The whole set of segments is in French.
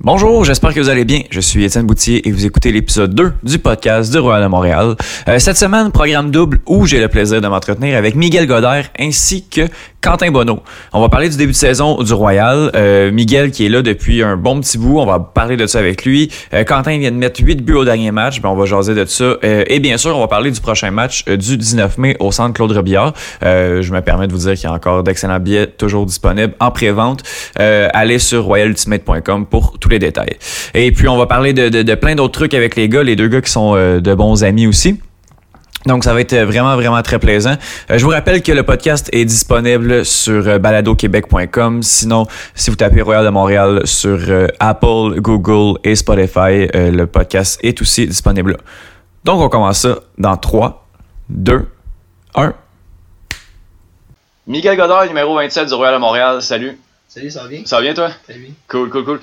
Bonjour, j'espère que vous allez bien. Je suis Étienne Boutier et vous écoutez l'épisode 2 du podcast du Royal de Montréal. Euh, cette semaine, programme double où j'ai le plaisir de m'entretenir avec Miguel Godère ainsi que Quentin Bonneau. On va parler du début de saison du Royal. Euh, Miguel qui est là depuis un bon petit bout, on va parler de ça avec lui. Euh, Quentin vient de mettre 8 buts au dernier match, ben on va jaser de ça. Et bien sûr, on va parler du prochain match du 19 mai au centre Claude Robillard. Je me permets de vous dire qu'il y a encore d'excellents billets toujours disponibles en pré-vente. allez sur royalultimate.com pour tous les détails. Et puis, on va parler de, de, de plein d'autres trucs avec les gars, les deux gars qui sont euh, de bons amis aussi. Donc, ça va être vraiment, vraiment très plaisant. Euh, je vous rappelle que le podcast est disponible sur euh, baladoquebec.com. Sinon, si vous tapez Royal de Montréal sur euh, Apple, Google et Spotify, euh, le podcast est aussi disponible là. Donc, on commence ça dans 3, 2, 1. Miguel Godard, numéro 27 du Royal de Montréal. Salut. Salut, ça va bien? Ça va bien, toi? Salut. Cool, cool, cool.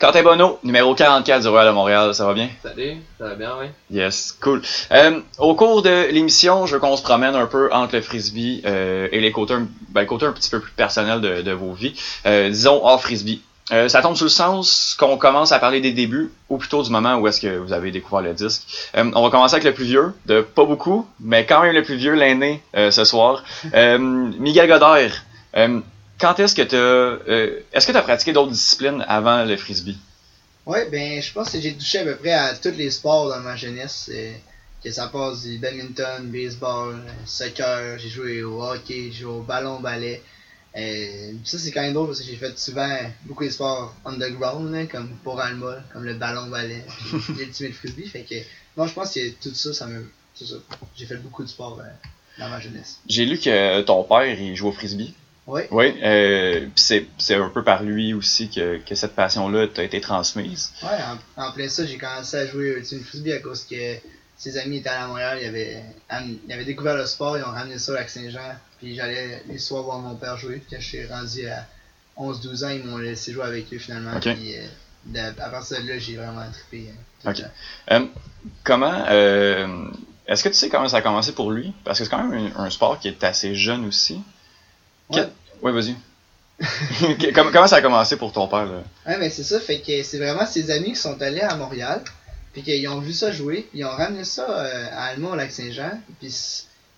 Quentin Bonneau, numéro 44 du Royal de Montréal, ça va bien? Salut, ça va bien, oui. Yes, cool. Euh, au cours de l'émission, je veux qu'on se promène un peu entre le frisbee euh, et les côtés, un- ben, le côté un petit peu plus personnel de, de vos vies. Euh, disons hors frisbee. Euh, ça tombe sous le sens qu'on commence à parler des débuts, ou plutôt du moment où est-ce que vous avez découvert le disque. Euh, on va commencer avec le plus vieux, de pas beaucoup, mais quand même le plus vieux, l'aîné, euh, ce soir. Euh, Miguel Godard, quand est-ce que tu euh, est-ce que tu as pratiqué d'autres disciplines avant le frisbee? Ouais, ben, je pense que j'ai touché à peu près à tous les sports dans ma jeunesse. euh, que ça passe du badminton, baseball, euh, soccer, j'ai joué au hockey, j'ai joué au ballon, ballet. Ça, c'est quand même drôle parce que j'ai fait souvent beaucoup de sports underground, là, comme pour Alma, comme le ballon, ballet, l'ultimate frisbee. Fait que, non, je pense que tout ça, ça me. ça. J'ai fait beaucoup de sports euh, dans ma jeunesse. J'ai lu que ton père, il joue au frisbee. Ouais. Oui, euh, puis c'est, c'est un peu par lui aussi que, que cette passion-là t'a été transmise. Ouais, en, en plein ça, j'ai commencé à jouer au ultimate frisbee à cause que ses amis étaient à Montréal, ils avaient, ils avaient découvert le sport, ils ont ramené ça au Lac-Saint-Jean, puis j'allais les soirs voir mon père jouer, puis quand je suis rendu à 11-12 ans, ils m'ont laissé jouer avec eux finalement, Ok. puis euh, de- à partir de là, j'ai vraiment trippé. euh, tout Ok. Euh, comment, euh, est-ce que tu sais comment ça a commencé pour lui? Parce que c'est quand même un, un sport qui est assez jeune aussi. Ouais. Oui, vas-y. Comment, ça a commencé pour ton père? Là? Ouais, mais c'est ça, fait que c'est vraiment ses amis qui sont allés à Montréal, puis qu'ils ont vu ça jouer, puis ils ont ramené ça euh, à Allemand au Lac-Saint-Jean, puis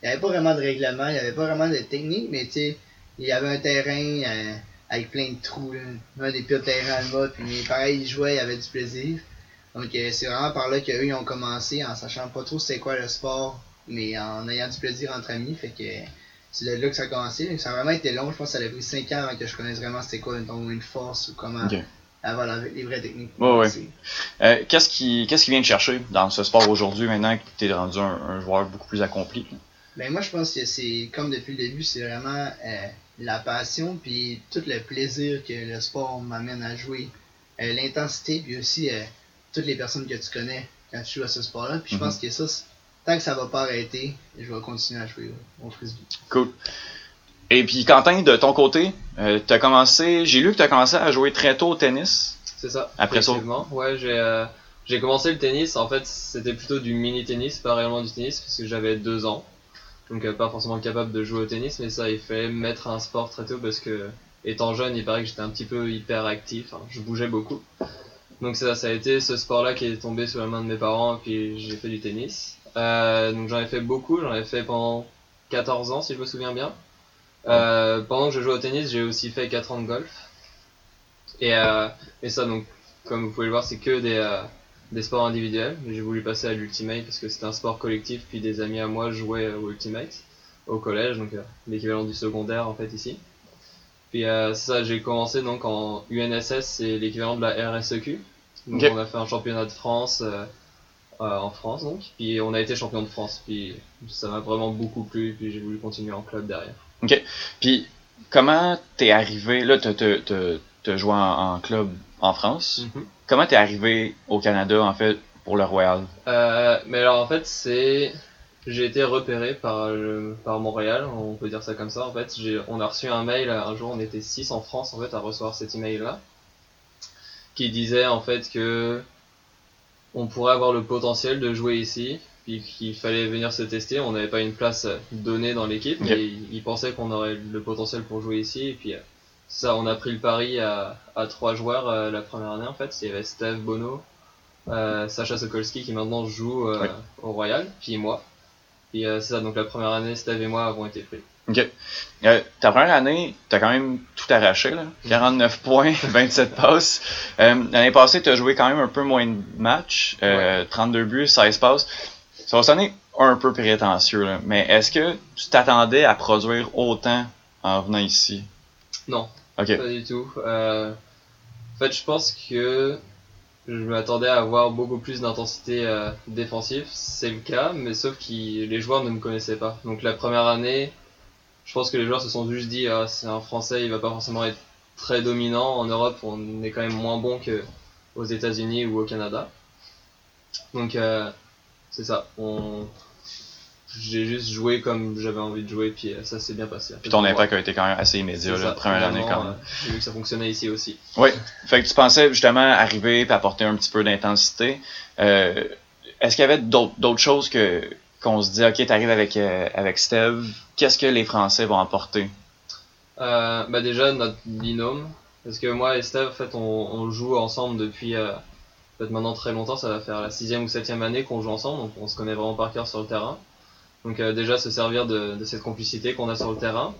il n'y avait pas vraiment de règlement, il n'y avait pas vraiment de technique, mais tu sais, il y avait un terrain euh, avec plein de trous, là, un des pires terrains Alma, puis pareil, ils jouaient, ils avaient du plaisir. Donc euh, c'est vraiment par là qu'eux, ils ont commencé, en sachant pas trop c'est quoi le sport, mais en ayant du plaisir entre amis, fait que c'est là que ça a commencé. Ça a vraiment été long, je pense que ça a pris 5 ans avant que je connaisse vraiment c'était quoi une force ou comment Ok. avoir la- les vraies techniques. Euh, qu'est-ce, qui, qu'est-ce qui vient te chercher dans ce sport aujourd'hui maintenant que tu es rendu un, un joueur beaucoup plus accompli? Ben moi je pense que c'est comme depuis le début, c'est vraiment euh, la passion puis tout le plaisir que le sport m'amène à jouer, Euh, l'intensité puis aussi toutes les personnes que tu connais quand tu joues à ce sport-là. Puis je Mhm. pense que ça, c'est- tant que ça va pas arrêter, je vais continuer à jouer au, au frisbee. Cool. Et puis Quentin, de ton côté, euh, t'as commencé, j'ai lu que tu as commencé à jouer très tôt au tennis. C'est ça. Après ça? Ouais, j'ai euh, j'ai commencé le tennis. En fait, c'était plutôt du mini tennis, pas réellement du tennis, parce que j'avais deux ans. Donc, euh, pas forcément capable de jouer au tennis, mais ça, il fallait mettre un sport très tôt parce que, étant jeune, il paraît que j'étais un petit peu hyper actif. Enfin, je bougeais beaucoup. Donc, ça, ça a été ce sport-là qui est tombé sous la main de mes parents, et puis j'ai fait du tennis. Euh, donc, j'en ai fait beaucoup. J'en ai fait pendant 14 ans, si je me souviens bien. Euh, pendant que je jouais au tennis, j'ai aussi fait 4 ans de golf. Et, euh, et ça, donc, comme vous pouvez le voir, c'est que des, euh, des sports individuels. J'ai voulu passer à l'Ultimate parce que c'était un sport collectif, puis des amis à moi jouaient au Ultimate au collège, donc l'équivalent du secondaire en fait ici. Puis ça, j'ai commencé donc en UNSS, c'est l'équivalent de la RSEQ. Donc on a fait un championnat de France euh, en France donc, puis on a été champion de France, puis ça m'a vraiment beaucoup plu, puis j'ai voulu continuer en club derrière. Puis comment t'es arrivé, là t'as, t'as joué en, en club en France. Mhm. Comment t'es arrivé au Canada en fait pour le Royal? Euh, mais alors en fait c'est j'ai été repéré par le- par Montréal, on peut dire ça comme ça en fait. On a reçu un mail un jour, on était 6 en France en fait à recevoir cet email là qui disait en fait que on pourrait avoir le potentiel de jouer ici, puis qu'il fallait venir se tester. On n'avait pas une place donnée dans l'équipe, mais ils ils pensaient qu'on aurait le potentiel pour jouer ici. Et puis, ça, on a pris le pari à, à trois joueurs euh, la première année en fait. Il y avait Steve Bono, euh, Sacha Sokolski qui maintenant joue euh, Ouais. au Royal, puis moi. Et c'est ça, donc la première année, Steve et moi avons été pris. OK. Euh, ta première année, t'as quand même tout arraché, là. 49 points, 27 passes. Euh, L'année passée, t'as joué quand même un peu moins de matchs. Euh, 32 buts, 16 passes. Ça va sonner un peu prétentieux, là. Mais est-ce que tu t'attendais à produire autant en venant ici? Non, pas du tout. Euh, en fait, je pense que je m'attendais à avoir beaucoup plus d'intensité euh, défensive. C'est le cas, mais sauf que les joueurs ne me connaissaient pas. Donc la première année, je pense que les joueurs se sont juste dit ah, c'est un Français, il va pas forcément être très dominant. En Europe, on est quand même moins bon que aux États-Unis ou au Canada. Donc euh, c'est ça. On... J'ai juste joué comme j'avais envie de jouer, puis euh, ça s'est bien passé. Puis ton impact a été quand même assez immédiat, la première année quand même. euh, J'ai vu que ça fonctionnait ici aussi. Oui. Fait que tu pensais justement arriver et apporter un petit peu d'intensité. Euh, Est-ce qu'il y avait d'autres choses que qu'on se dit, ok, t'arrives avec, euh, avec Steve, qu'est-ce que les Français vont apporter? Euh, bah déjà notre binôme, parce que moi et Steve en fait on, on joue ensemble depuis euh, fait, maintenant très longtemps, ça va faire la sixième ou septième année qu'on joue ensemble, donc on se connaît vraiment par cœur sur le terrain. Donc euh, déjà se servir de, de cette complicité qu'on a sur le terrain.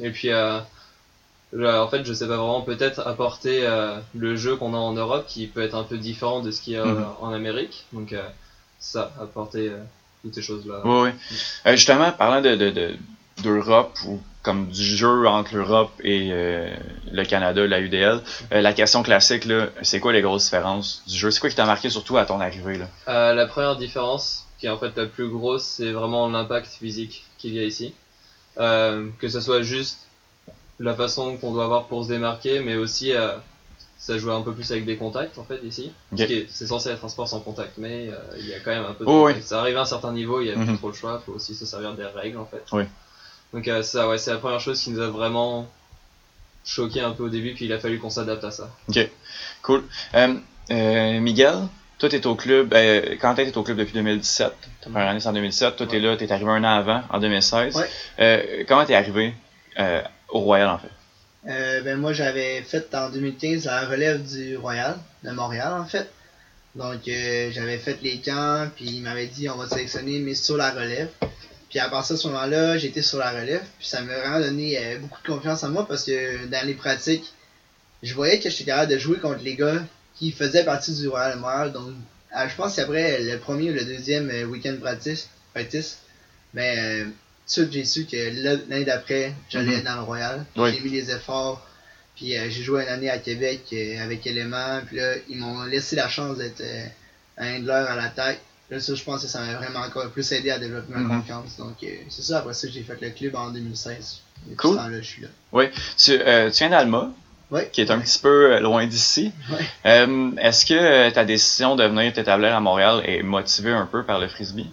Et puis en fait je sais pas vraiment peut-être apporter le jeu qu'on a en Europe qui peut être un peu différent de ce qu'il y a Mhm. euh, en Amérique. Donc ça, apporter toutes ces choses là. Oui, oui. Euh, justement, parlant de, de, de- d'Europe ou comme du jeu entre l'Europe et euh, le Canada, la UDL, euh, la question classique, là, c'est quoi les grosses différences du jeu? C'est quoi qui t'a marqué surtout à ton arrivée? Là? La première différence, qui est en fait la plus grosse, c'est vraiment l'impact physique qu'il y a ici. Que ce soit juste la façon qu'on doit avoir pour se démarquer, mais aussi ça joue un peu plus avec des contacts en fait ici. Ok. C'est censé être un sport sans contact, mais euh, il y a quand même un peu de Oh. Ça arrive à un certain niveau, il y a plus trop le choix, il faut aussi se servir des règles en fait. Oui. Donc euh, ça, ouais, c'est la première chose qui nous a vraiment choqué un peu au début, puis il a fallu qu'on s'adapte à ça. Cool. Euh, euh, Miguel, toi, t'es au club, euh, Quentin, t'es au club depuis 2017. Ta première année, c'est en 2017. Toi, t'es là, t'es arrivé un an avant, en 2016. Ouais. Euh, comment t'es arrivé euh, au Royal, en fait? Euh, ben moi j'avais fait en 2015 la relève du Royal de Montréal en fait. Donc euh, j'avais fait les camps puis il m'avait dit on va sélectionner mais sur la relève. Puis à partir de ce moment-là j'étais sur la relève puis ça m'a vraiment donné euh, beaucoup de confiance en moi parce que dans les pratiques je voyais que j'étais capable de jouer contre les gars qui faisaient partie du Royal Montréal. Donc euh, je pense que c'est après le premier ou le deuxième week-end practice, practice euh, tout de suite, j'ai su que l'année d'après, j'allais Mhm. dans le Royal. Oui. J'ai mis les efforts. Puis euh, j'ai joué une année à Québec euh, avec Element. Puis là, ils m'ont laissé la chance d'être euh, un handler à l'attaque. Là, ça, je pense que ça m'a vraiment encore plus aidé à développer ma Mhm. confiance. Donc, euh, c'est ça. Après ça, j'ai fait le club en 2016. Depuis Cool. ce temps-là, je suis là. Tu, euh, tu viens d'Alma, qui est un petit peu euh, loin d'ici. Euh, Est-ce que euh, ta décision de venir t'établir à Montréal est motivée un peu par le frisbee?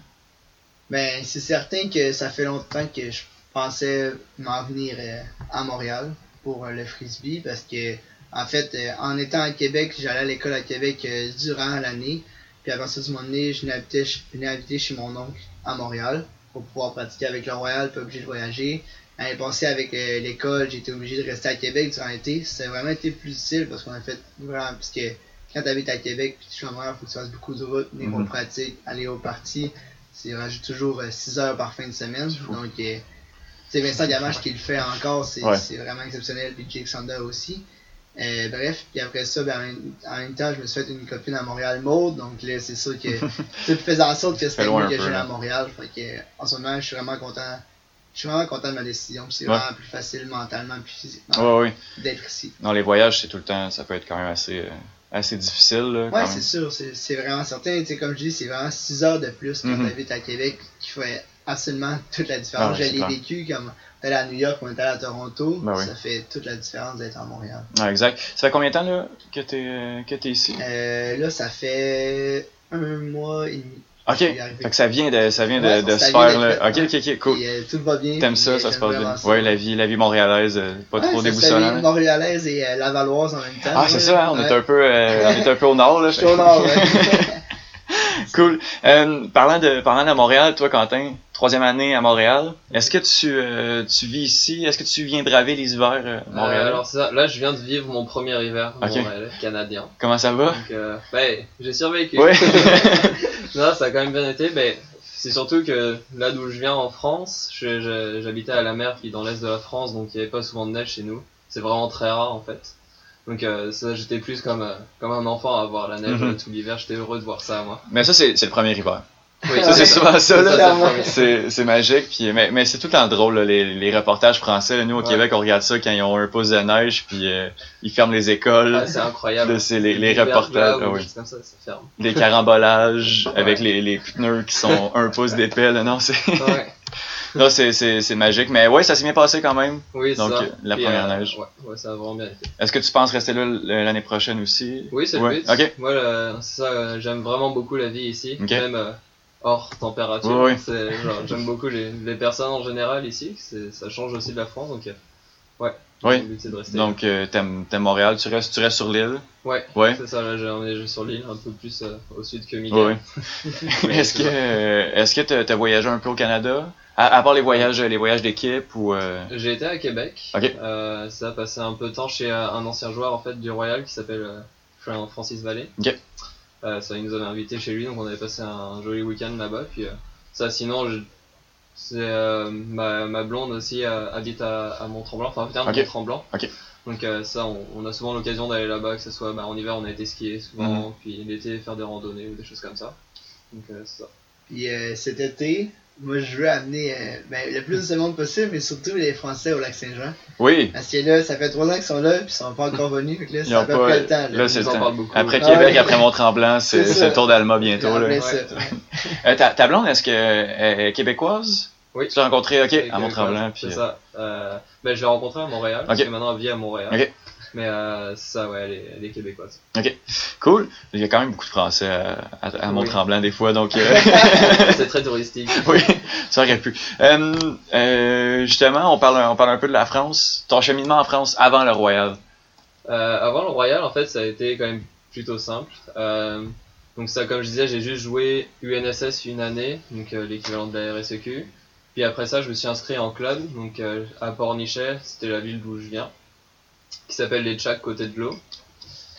Ben, c'est certain que ça fait longtemps que je pensais m'en venir euh, à Montréal pour euh, le frisbee parce que, en fait, euh, en étant à Québec, j'allais à l'école à Québec durant l'année. Puis avant ça, du moment donné, je venais habiter, chez mon oncle à Montréal pour pouvoir pratiquer avec le Royal, pas obligé de voyager. L'année passée, avec l'école, j'étais obligé de rester à Québec durant l'été. Ça a vraiment été plus difficile parce qu'on a fait vraiment. Parce que quand tu habites à Québec puis tu suis à Montréal, il faut que tu fasses beaucoup de routes, venir Mhm. aux pratiques, aller aux parties. C'est rajoute toujours 6 heures par fin de semaine. Donc, euh, c'est Vincent Gamache qui le fait encore, c'est Ouais. vraiment exceptionnel. Puis Jake Sander aussi. Euh, bref, puis après ça, ben, en, même, temps, je me suis fait une copine à Montréal, Maude. Donc là, c'est sûr que tout faisait en sorte que c'était un que là. à Montréal. Fait que, en ce moment, je suis vraiment content. Je suis vraiment content de ma décision. C'est Ouais. vraiment plus facile mentalement puis physiquement d'être ici. Dans les voyages, c'est tout le temps, ça peut être quand même assez, euh, assez difficile. Là, Ouais, c'est sûr, c'est vraiment certain. Tu sais, comme je dis, c'est vraiment 6 heures de plus quand tu habites à Québec qui fait absolument toute la différence. Ah je l'ai vécu comme on allé à New York, on allé à Toronto. Ben oui. Ça fait toute la différence d'être à Montréal. Ouais, exact. Ça fait combien de temps là, que tu es, que t'es ici? Euh, là, ça fait un mois et demi. Ok. Fait que ça vient de, ça vient de, Ouais, de ça se faire. Là. Ok, ok, ok, cool. Euh, tout va bien. T'aimes puis, ça, euh, ça se passe bien. ça. Ouais, la vie, la vie montréalaise, euh, pas Ouais, trop ça, déboussolante. la vie montréalaise et euh, lavalloise en même temps. Ah, c'est ça, hein, on, est un peu, euh, on est un peu au nord. Là, Je suis au nord, ouais. cool. Euh, parlant, de, parlant de Montréal, toi, Quentin, troisième année à Montréal, est-ce que tu, euh, tu vis ici? Est-ce que tu viens braver les hivers euh, Euh, Montréal? alors ça, là, je viens de vivre mon premier hiver. Montréal, canadien. Comment ça va? Donc, ouais, j'ai survécu. Non, ça a quand même bien été. Mais c'est surtout que là d'où je viens en France, j'habitais à la mer, puis dans l'est de la France, donc il n'y avait pas souvent de neige chez nous. C'est vraiment très rare en fait. Donc euh, ça, j'étais plus comme, euh, comme un enfant à voir la neige Mhm. tout l'hiver. J'étais heureux de voir ça, moi. Mais ça, c'est le premier hiver. Oui, Ça, c'est souvent ça, C'est magique, puis, mais, mais c'est tout le temps drôle, là, les, les reportages français. là. nous, au Ouais. Québec, on regarde ça quand ils ont un pouce de neige, puis euh, ils ferment les écoles. Ah, c'est incroyable. C'est les, les reportages, ah ou oui. juste comme ça, ça ferme. des carambolages Ouais. avec les, les pneus qui sont un pouce d'épais. Non, c'est Ouais. Non, c'est- magique. Mais ouais, ça s'est bien passé quand même. Oui, c'est Donc, ça. la Puis, première euh, neige. Ouais, ouais, ça a vraiment bien été. Est-ce que tu penses rester là l'année prochaine aussi? Oui, c'est Ouais. le but. Ok. Moi, ça, j'aime vraiment beaucoup la vie ici, même euh, hors température. Oui, oui. J'aime beaucoup les, les personnes en général ici, ça change aussi de la France, donc euh, ouais, Oui. de rester. Donc, euh, t'aimes Montréal, tu restes, tu restes sur l'île? ouais, Ouais. c'est ça, là j'ai emmené sur l'île, un peu plus euh, au sud que Oui. Miguel. Mais Est-ce que euh, est-ce que t'as voyagé un peu au Canada? À, à part les voyages les voyages d'équipe ou euh, J'ai été à Québec, euh, ça a passé un peu de temps chez euh, un ancien joueur en fait du Royal qui s'appelle euh, Fran- Francis Vallée. Euh, ça, il nous avait invités chez lui, donc on avait passé un joli week-end là-bas. Puis euh, ça, sinon, je- c'est euh, ma, ma blonde aussi euh, habite à, à Mont-Tremblant, enfin putain, Ok. Mont-Tremblant. Donc euh, ça, on, on a souvent l'occasion d'aller là-bas, que ce soit bah, en hiver, on a été skier souvent, Mhm. puis l'été faire des randonnées ou des choses comme ça. Donc euh, c'est ça. Puis cet été, moi je veux amener euh, ben, le plus de monde possible, mais surtout les Français au lac Saint-Jean. Oui. Parce que là, ça fait trois ans qu'ils sont là, puis ils sont pas encore venus. Fait que là, Ils c'est à peu pas- près le temps. là, c'est. Après Ah Québec, ouais. après Mont-Tremblant, c'est le tour d'Alma bientôt. En Là. Ouais. ça. Euh, ta, ta blonde, est-ce qu'elle est québécoise? Oui. Tu l'as rencontrée, ok, à euh, Mont-Tremblant. C'est puis, euh, ça. Euh, ben, je l'ai rencontrée à Montréal, parce Ok. que maintenant elle vit à Montréal. Ok. Mais euh, ça, ouais, elle est, elle est québécoise. Cool. Il y a quand même beaucoup de Français à, à, à Oui. Des fois, donc euh, c'est très touristique. oui, ça aurait pu. Euh, euh, justement, on parle, on parle un peu de la France. Ton cheminement en France avant le Royal? Avant le Royal, en fait, ça a été quand même plutôt simple. Donc ça, comme je disais, j'ai juste joué UNSS une année, donc l'équivalent de la RSEQ. Puis après ça, je me suis inscrit en club, donc à Pornichet, c'était la ville d'où je viens, qui s'appelle les Tchaks côté de l'eau.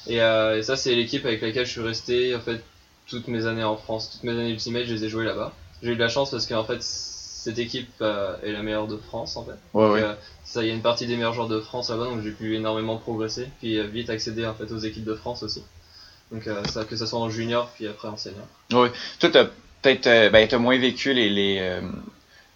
Et, euh, et ça, c'est l'équipe avec laquelle je suis resté en fait toutes mes années en France, toutes mes années Ultimate, je les ai jouées là-bas. J'ai eu de la chance parce qu'en fait, cette équipe euh, est la meilleure de France en fait. Ouais, Donc, ouais. euh, ça, il y a une partie des meilleurs joueurs de France là-bas, donc j'ai pu énormément progresser, puis vite accéder en fait aux équipes de France aussi. Donc ça, que ce soit en junior, puis après en senior. Toi, t'as peut-être, ben, moins vécu les, les,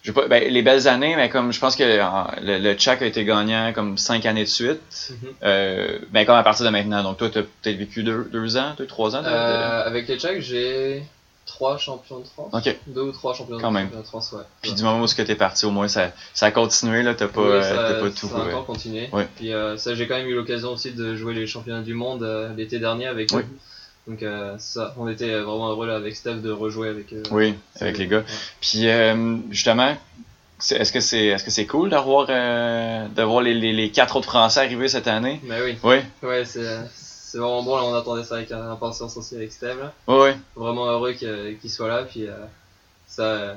je sais pas, ben, les belles années, mais comme je pense que le, le Tchak a été gagnant comme cinq années de suite, Mhm. euh, ben comme à partir de maintenant. Donc toi, t'as peut-être vécu deux, deux ans, deux, trois ans. Euh, avec les Tchèques, j'ai trois champions de France. Ok. Deux ou trois champions Quand même. de France, ouais. Puis Ouais. du moment où ce que t'es parti, au moins ça, ça a continué là. T'as pas, Oui, euh, ça, pas tout. ça a encore continué. Ouais. Puis euh, ça, j'ai quand même eu l'occasion aussi de jouer les championnats du monde euh, l'été dernier avec Oui. eux. Donc euh, ça, on était vraiment heureux là avec Steph de rejouer avec eux. Oui, avec les gars. ouais. Puis euh, justement, est-ce que c'est est-ce que c'est cool d'avoir euh, de voir les, les, les quatre autres Français arriver cette année? Mais oui, Oui, ouais, c'est c'est vraiment bon. Là, on attendait ça avec euh, impatience aussi avec Steph. Là. oui, oui. Vraiment heureux qu'il qu'il soit là. Puis euh, ça, euh,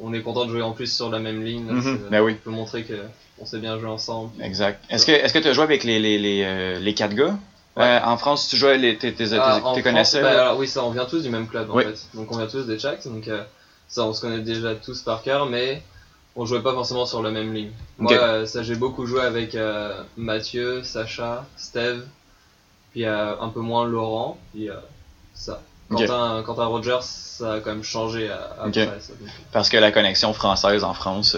on est content de jouer en plus sur la même ligne. Là, Mhm, C'est- ben oui. On peut montrer que on sait bien jouer ensemble. Exact. Est-ce que est-ce que tu as joué avec les les les, euh, les quatre gars? Ouais. Euh, en France, tu jouais les t'es t'es Ah, t'es- connaissais? bah, alors, Oui, ça, on vient tous du même club en Oui. fait. Donc on vient tous des Tchaks. Donc euh, ça, on se connaît déjà tous par cœur, mais on jouait pas forcément sur la même ligne. Moi, euh, ça, j'ai beaucoup joué avec Mathieu, Sacha, Steve, puis un peu moins Laurent, puis ça. Quentin, Quentin Rogers, ça a quand même changé après. Ça. Parce que la connexion française en France,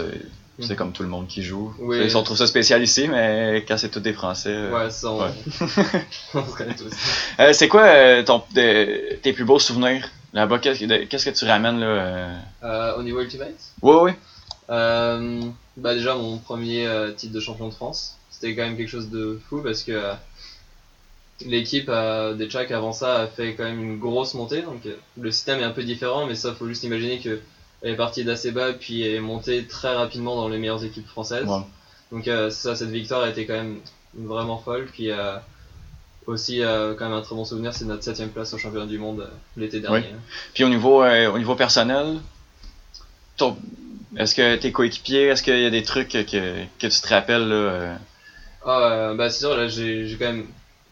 euh, c'est comme tout le monde qui joue. Oui. Ils on trouve ça spécial ici, mais quand c'est tous des Français. euh, Ouais, ça, on, ouais. on se connaît tous. Euh, c'est quoi euh, ton, de- tes plus beaux souvenirs là-bas? Qu'est-ce que de- qu'est-ce que tu ramènes là? euh? Au niveau Ultimate? Ouais, ouais. Euh, bah déjà mon premier titre de champion de France, c'était quand même quelque chose de fou parce que l'équipe des Tchaks avant ça a fait quand même une grosse montée, donc le système est un peu différent, mais ça faut juste imaginer que elle est partie d'assez bas puis est montée très rapidement dans les meilleures équipes françaises. Donc euh, ça, cette victoire a été quand même vraiment folle. Puis euh, aussi, euh, quand même un très bon souvenir, c'est notre septième place au championnat du monde l'été dernier. Puis au niveau, au niveau personnel, ton- est-ce que tes coéquipiers, est-ce qu'il y a des trucs que, que tu te rappelles là, Ah, bah c'est sûr, là j'ai j'ai quand même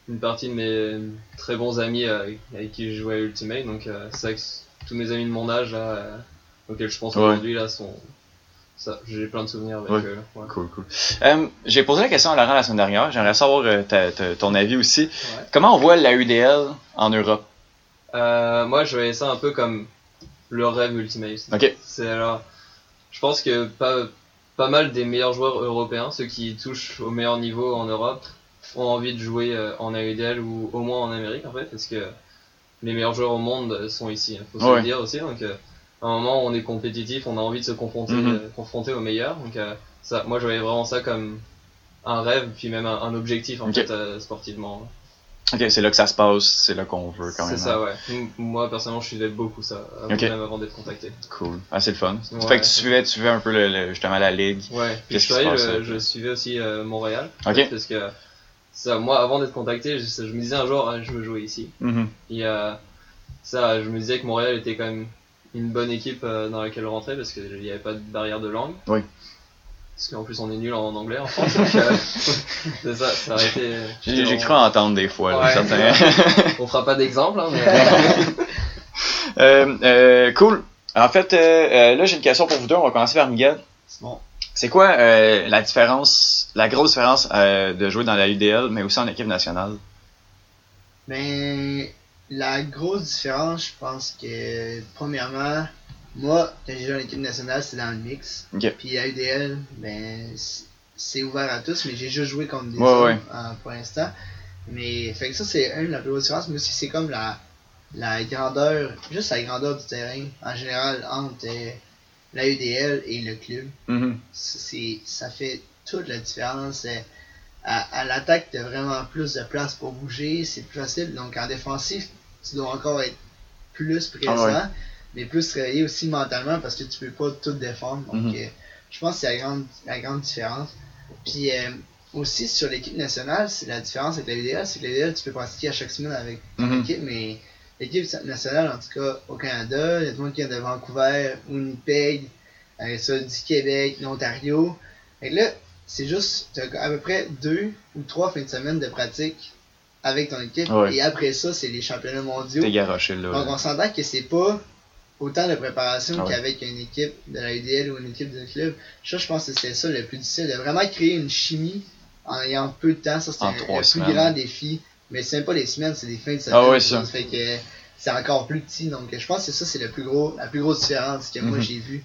une partie de mes très bons amis avec, qui je jouais à Ultimate, donc c'est vrai que tous mes amis de mon âge là, euh, auxquels je pense aujourd'hui là sont. Ça, j'ai plein de souvenirs avec Ouais. ouais. Cool, cool. Euh, J'ai posé la question à Laurent la semaine dernière. J'aimerais savoir euh, ta- ta- ton avis aussi. Ouais. Comment on voit la UDL en Europe? Euh, moi, je voyais ça un peu comme le rêve Ultimate. Ok. C'est alors, je pense que pas, pas mal des meilleurs joueurs européens, ceux qui touchent au meilleur niveau en Europe, ont envie de jouer euh, en AUDL ou au moins en Amérique en fait, parce que les meilleurs joueurs au monde euh, sont ici. Il faut se le dire aussi. Donc, euh, à un moment, on est compétitif, on a envie de se confronter, Mhm. euh, confronter aux meilleurs. Donc, euh, ça, moi, je voyais vraiment ça comme un rêve, puis même un, un objectif en fait euh, sportivement. Ok, c'est là que ça se passe, c'est là qu'on veut quand même. C'est ça, ouais. M- Moi, personnellement, je suivais beaucoup ça, avant- même avant d'être contacté. Cool. Ah, c'est le fun. Ouais. Fait que tu suivais, tu suivais un peu le, le- justement la ligue. Ouais, puis je, je, je suivais aussi Montréal. Ok. Parce que ça, moi, avant d'être contacté, je, je me disais un jour, ah, je veux jouer ici. Mhm. Et euh, ça, je me disais que Montréal était quand même une bonne équipe euh, dans laquelle rentrer parce qu'il n'y avait pas de barrière de langue. Oui. Parce qu'en plus, on est nul en anglais en France. donc, euh, c'est ça, ça aurait été. J'ai j'ai cru entendre des fois. là, Ouais. certains- On fera pas d'exemple, hein, mais. Euh, euh, cool. En fait, là, j'ai une question pour vous deux. On va commencer par Miguel. C'est bon. C'est quoi euh, la différence, la grosse différence euh, de jouer dans la UDL, mais aussi en équipe nationale? Ben, la grosse différence, je pense que, premièrement, moi, quand j'ai joué en équipe nationale, c'est dans le mix. Puis à UDL, ben, c'est ouvert à tous, mais j'ai juste joué contre des Ouais, hommes ouais. euh, pour l'instant. Mais, fait que ça, c'est une de la plus grosse différence, mais aussi, c'est comme la, la grandeur, juste la grandeur du terrain, en général, entre euh, la UDL et le club Mhm. c'est ça fait toute la différence. Euh, À, à l'attaque, tu as vraiment plus de place pour bouger, c'est plus facile. Donc en défensif, tu dois encore être plus présent, Ah ouais. mais plus travailler aussi mentalement parce que tu peux pas tout défendre. Donc Mhm. euh, je pense que c'est la grande, la grande différence. Puis euh, aussi sur l'équipe nationale, c'est la différence avec la VDL, c'est que la VDL, tu peux pratiquer à chaque semaine avec ton Mhm. équipe, mais l'équipe nationale, en tout cas au Canada, il y a tout le monde qui vient de Vancouver, Winnipeg, euh, ça, du Québec, l'Ontario. Et là, c'est juste t'as à peu près deux ou trois fins de semaine de pratique avec ton équipe. Ouais. Et après ça, c'est les championnats mondiaux. T'es garoché là. Donc on s'entend que c'est pas autant de préparation Ah ouais. qu'avec une équipe de la UDL ou une équipe de club. Ça, je pense que c'est ça le plus difficile, de vraiment créer une chimie en ayant peu de temps. Ça, c'est un plus grand défi. Mais c'est même pas les semaines, c'est des fins de semaine. Ah ouais, c'est ça. fait que c'est encore plus petit. Donc je pense que ça, c'est le plus gros, la plus grosse différence que moi Mhm. j'ai vu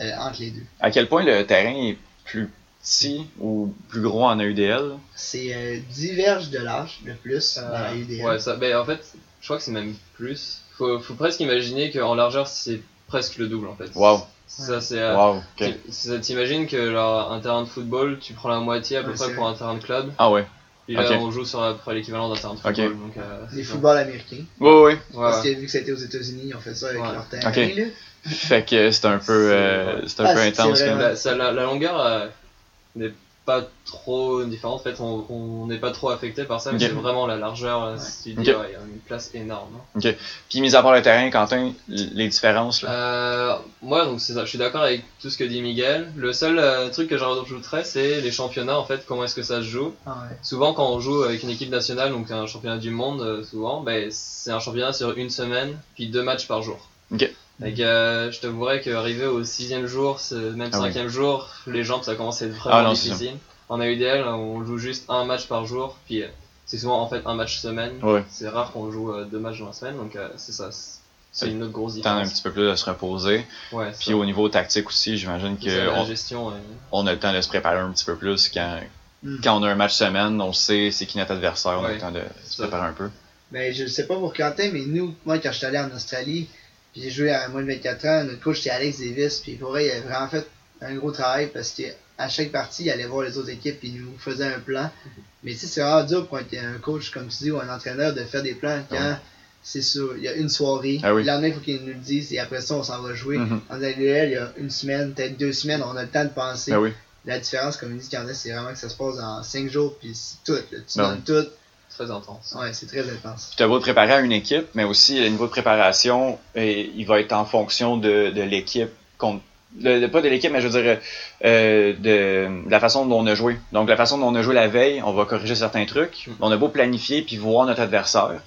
euh, entre les deux. À quel point le terrain est plus petit ou plus gros en AUDL? C'est euh, 10 verges de large de plus dans la Euh, UDL. ouais, ça, ben, en fait, je crois que c'est même plus. Faut, faut presque imaginer qu'en largeur, c'est presque le double en fait. Wow. Ça, c'est. euh, Wow. ok. tu- ça, T'imagines que genre, un terrain de football, tu prends la moitié à peu Ouais, près c'est pour un terrain de club. Ah ouais. Puis là, Ok. on joue sur à peu près l'équivalent d'un terrain de football. Donc, euh, Les c'est ça. footballs américains. Ouais, ouais. Ouais, Parce ouais. que vu que c'était aux États-Unis, ils ont fait ça avec Ouais. leur terrain. Ok. là. Fait que c'est un peu, euh, c'est un Ah, peu c'est- intense quand même. La, ça- la, la longueur euh, n'est pas trop différente. En fait, on n'est pas trop affecté par ça, mais Ok. c'est vraiment la largeur. là, Si tu dis, Ok. ouais, il y a une place énorme. hein. Puis mis à part le terrain, Quentin, les différences là? Euh, moi, donc c'est ça. Je suis d'accord avec tout ce que dit Miguel. Le seul euh, truc que j'en rajouterais, c'est les championnats. En fait, comment est-ce que ça se joue Ah ouais. Souvent, quand on joue avec une équipe nationale, donc un championnat du monde, euh, souvent, ben, c'est un championnat sur une semaine, puis deux matchs par jour. Ok. Donc, euh, je t'avouerais qu'arriver au sixième jour, même Ah oui. cinquième jour, les jambes, ça commence à être vraiment Ah non, difficile. En AUDL, on joue juste un match par jour, puis euh, c'est souvent en fait un match semaine. Ouais. C'est rare qu'on joue euh, deux matchs dans la semaine, donc euh, c'est ça. c'est- une autre grosse as un différence. petit peu plus de se reposer. Ouais, Puis au niveau tactique aussi, j'imagine qu'on gestion. on a le temps de se préparer un petit peu plus quand, Mm. quand on a un match semaine, on sait c'est qui notre adversaire, on a le temps de se Ça. préparer un peu. Ben, je sais pas pour Quentin, mais nous, moi, quand je suis allé en Australie, puis j'ai joué à moins de 24 ans, notre coach c'était Alex Davis, puis pour vrai, il a vraiment fait un gros travail parce que à chaque partie, il allait voir les autres équipes, puis il nous faisait un plan. Mais tu sais, c'est vraiment dur pour un, coach, comme tu dis, ou un entraîneur de faire des plans quand Ouais. c'est sûr, il y a une soirée, Ah oui. le lendemain, il faut qu'il nous le dise, et après ça, on s'en va jouer. Mhm. En individuel, il y a une semaine, peut-être deux semaines, on a le temps de penser. Oui. La différence, comme il dit c'est vraiment que ça se passe en 5 jours, puis c'est tout. là. Tu Ben donnes tout très intense. Ouais, c'est très intense. Tu as beau te préparer à une équipe, mais aussi le niveau de préparation, et il va être en fonction de, de l'équipe contre le, pas de l'équipe, mais je veux dire euh, de, de la façon dont on a joué. Donc la façon dont on a joué la veille, on va corriger certains trucs. On a beau planifier puis voir notre adversaire.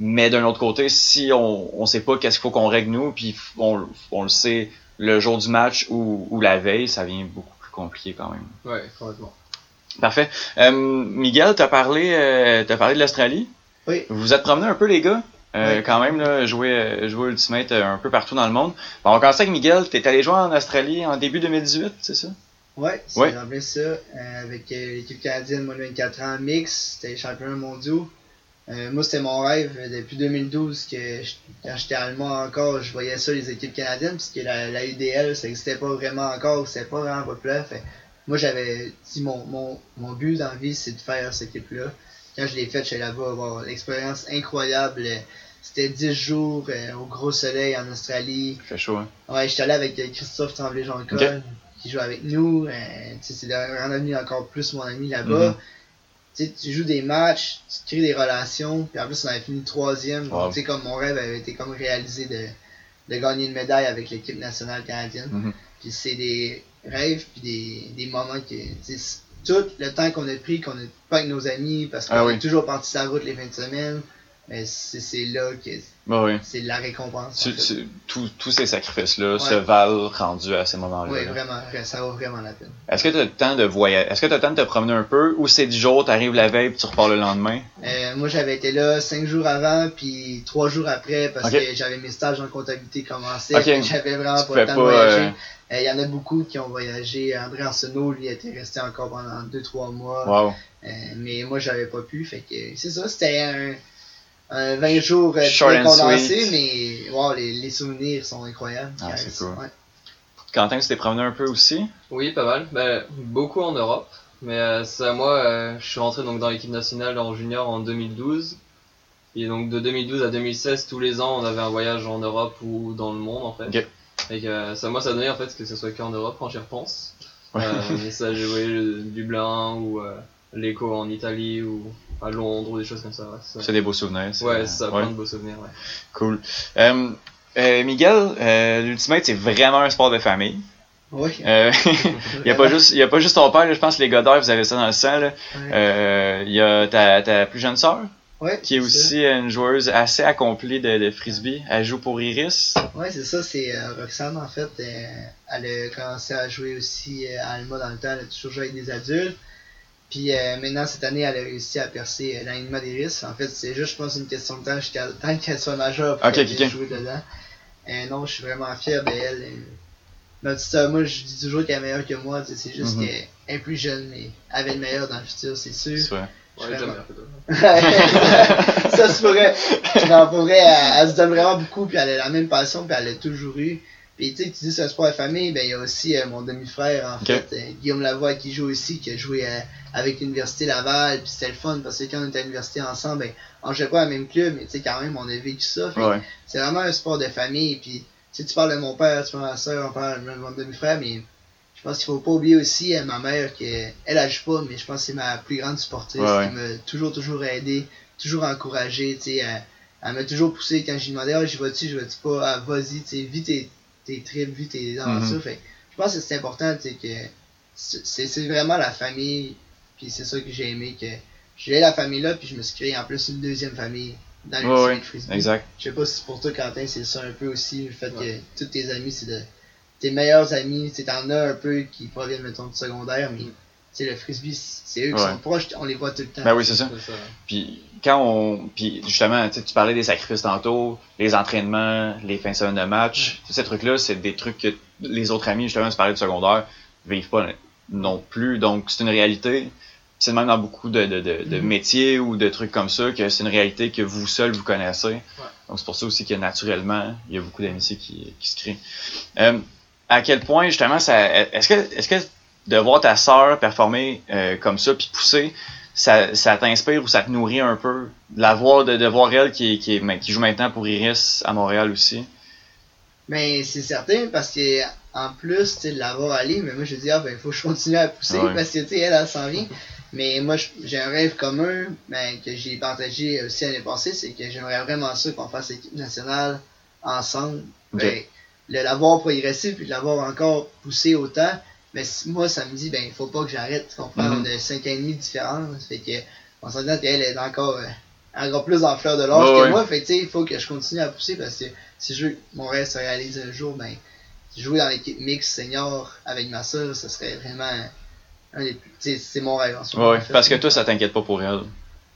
Mais d'un autre côté, si on on sait pas qu'est-ce qu'il faut qu'on règle nous, puis on, on le sait le jour du match ou, ou la veille, ça devient beaucoup plus compliqué quand même. Ouais, complètement. Parfait. Euh, Miguel, t'as parlé, euh, t'as parlé de l'Australie. Oui. Vous vous êtes promené un peu les gars? Euh, Oui. Quand même, là, jouer, euh, jouer Ultimate un peu partout dans le monde. Bon, on va commencer avec Miguel. T'es allé jouer en Australie en début 2018, c'est ça? Ouais, c'est Ouais. ça. Avec l'équipe canadienne, moi, de 24 ans, mix, c'était les championnats mondiaux. Moi, c'était mon rêve depuis 2012, que je- quand j'étais allemand encore, je voyais ça, les équipes canadiennes, puisque la, la UDL, ça n'existait pas vraiment encore, c'était pas vraiment populaire. Fait, moi, j'avais dit, mon, mon, mon but dans la vie, c'est de faire cette équipe-là. Quand je l'ai faite, j'étais là-bas, voir l'expérience incroyable. Euh, C'était 10 jours euh, au gros soleil en Australie. Il fait chaud, hein? Ouais, j'étais allé avec euh, Christophe Tremblay-Jean-Col, Ok. qui joue avec nous. Euh, c'est un ami encore plus mon ami là-bas. Tu sais, tu joues des matchs, tu crées des relations, puis en plus on avait fini troisième. Wow. Donc, sais, comme mon rêve avait été comme réalisé de, de gagner une médaille avec l'équipe nationale canadienne. Mhm. Puis c'est des rêves, puis des, des moments que, tout le temps qu'on a pris, qu'on est pas avec nos amis, parce qu'on Ah oui. est toujours parti sa route les fins de semaine, mais c'est là que Bah oui. c'est la récompense. en Tu- fait. tu- tous- ces sacrifices-là se valent rendus à ces moments-là. Oui, vraiment, ça vaut vraiment la peine. Est-ce que tu as le temps de voyager? Est-ce que tu as le temps de te promener un peu? Ou c'est du jour, t'arrives la veille puis tu repars le lendemain? Euh, moi, j'avais été là cinq jours avant, puis trois jours après, parce que j'avais mes stages en comptabilité commencé. Ok. fait que J'avais vraiment Tu pas le temps de voyager. euh, Euh, Il y en a beaucoup qui ont voyagé. André Arsenault, lui, était resté encore pendant deux, trois mois. Wow. Mais moi, j'avais pas pu. Fait que c'est ça, c'était un, un 20 jours euh, très and condensé, mais wow, les, les souvenirs sont incroyables. Ah, Euh, c'est cool. ouais. Quentin, tu t'es promené un peu aussi? Oui, pas mal. Ben, beaucoup en Europe. Mais euh, c'est à moi, euh, je suis rentré donc dans l'équipe nationale en junior en 2012. Et donc de 2012 à 2016, tous les ans, on avait un voyage en Europe ou dans le monde en fait. Et que, euh, ça, moi, ça donnait en fait que ce soit qu'en Europe quand j'y repense. Ouais. Euh, mais ça, j'ai voyagé Dublin ou l'Eco en Italie ou à Londres ou des choses comme ça. Ouais, c'est des beaux souvenirs. c'est- Ouais, c'est ça, ouais. plein de beaux souvenirs. Ouais. Cool. Euh, euh, Miguel, euh, l'Ultimate, c'est vraiment un sport de famille. Oui. Euh, Il y a pas juste, il y a pas juste ton père, là, je pense que les Godard, vous avez ça dans le sang. Euh, Il y a ta, ta plus jeune sœur, Ouais, qui est ça. aussi une joueuse assez accomplie de, de frisbee. Elle joue pour Iris. Ouais, c'est ça, c'est euh, Roxane en fait. euh, elle a commencé à jouer aussi euh, à Alma dans le temps, elle a toujours joué avec des adultes. Puis euh, maintenant, cette année, elle a réussi à percer euh, l'alignement des risques. En fait, c'est juste, je pense, une question de temps jusqu'à tant qu'elle soit majeure pour jouer dedans. Euh, non, je suis vraiment fier d'elle. euh. Notre sœur, moi, je dis toujours qu'elle est meilleure que moi. C'est juste Mhm. qu'elle est plus jeune, mais elle va être meilleure dans le futur, c'est sûr. C'est vrai. Ouais, Vraiment. de- ça se pourrait. Non, pour vrai, elle, elle se donne vraiment beaucoup, puis elle a la même passion, puis elle l'a toujours eu. Puis tu sais, tu dis c'est un sport de famille, ben il y a aussi euh, mon demi-frère, en fait, euh, Guillaume Lavoie, qui joue aussi, qui a joué euh, avec l'Université Laval, puis c'était le fun, parce que quand on était à l'université ensemble, ben, on jouait pas à la même club, mais tu sais, quand même, on a vécu ça. Ouais. c'est vraiment un sport de famille, puis tu tu parles de mon père, tu parles de ma soeur, on parle de mon demi-frère, mais je pense qu'il faut pas oublier aussi ma mère, que elle, joue pas, mais je pense que c'est ma plus grande supportrice, Ouais, ouais. qui m'a toujours, toujours aidé, toujours encouragé, tu sais, elle, elle m'a toujours poussé quand je lui demandais, ah, j'y vas-tu, je vais-tu pas, ah, vas-y, tu sais, vis tes, tes trips, vis tes aventures, Mhm. fait que je pense que c'est important, tu sais, que c'est vraiment la famille, puis c'est ça que j'ai aimé, que j'ai la famille là, puis je me suis créé en plus une deuxième famille dans le Ouais, ouais, frisbee. Exact. Je sais pas si pour toi, Quentin, c'est ça un peu aussi, le fait Ouais. que tous tes amis, c'est de tes meilleurs amis, tu sais, t'en as un peu qui proviennent, mettons, du secondaire, mais Sais, le frisbee, c'est eux qui Ouais. sont proches, on les voit tout le temps. Ben oui, c'est ça. C'est ça. Puis quand on, puis justement, tu parlais des sacrifices tantôt, les entraînements, les fins de semaine de match, tous ces trucs-là, c'est des trucs que les autres amis, justement, tu parlais du secondaire, vivent pas non plus. Donc c'est une réalité. C'est même dans beaucoup de, de, de, de Mhm. métiers ou de trucs comme ça que c'est une réalité que vous seul vous connaissez. Donc c'est pour ça aussi que naturellement, il y a beaucoup d'amitiés qui, qui se créent. Euh, à quel point justement ça, est-ce que, est-ce que de voir ta sœur performer euh, comme ça puis pousser, ça, ça t'inspire ou ça te nourrit un peu? De la voir de, de voir elle qui, qui, est- qui joue maintenant pour Iris à Montréal aussi Mais c'est certain parce que en plus, tu de l'avoir allé, mais moi, je dis, ah, ben, il faut que je continue à pousser Ouais. parce que, tu sais, elle, elle s'en vient. Mais moi, j'ai un rêve commun, ben, que j'ai partagé aussi l'année passée, c'est que j'aimerais vraiment ça qu'on fasse l'équipe nationale ensemble. Ben, le l'avoir progressé puis de l'avoir encore poussé autant, mais si- moi, ça me dit, ben, il faut pas que j'arrête. Tu comprends? Mhm. On a 5 ans et demi de différence. Fait que, on s'entend qu'elle est encore, euh, encore plus en fleur de l'âge que ouais. moi. Fait que, tu sais, il faut que je continue à pousser parce que si je veux que mon rêve se réalise un jour, ben, jouer dans l'équipe mix senior avec ma soeur, ça serait vraiment un des plus. C'est mon rêve en ce moment. Ouais, parce que toi, ça t'inquiète pas pour elle.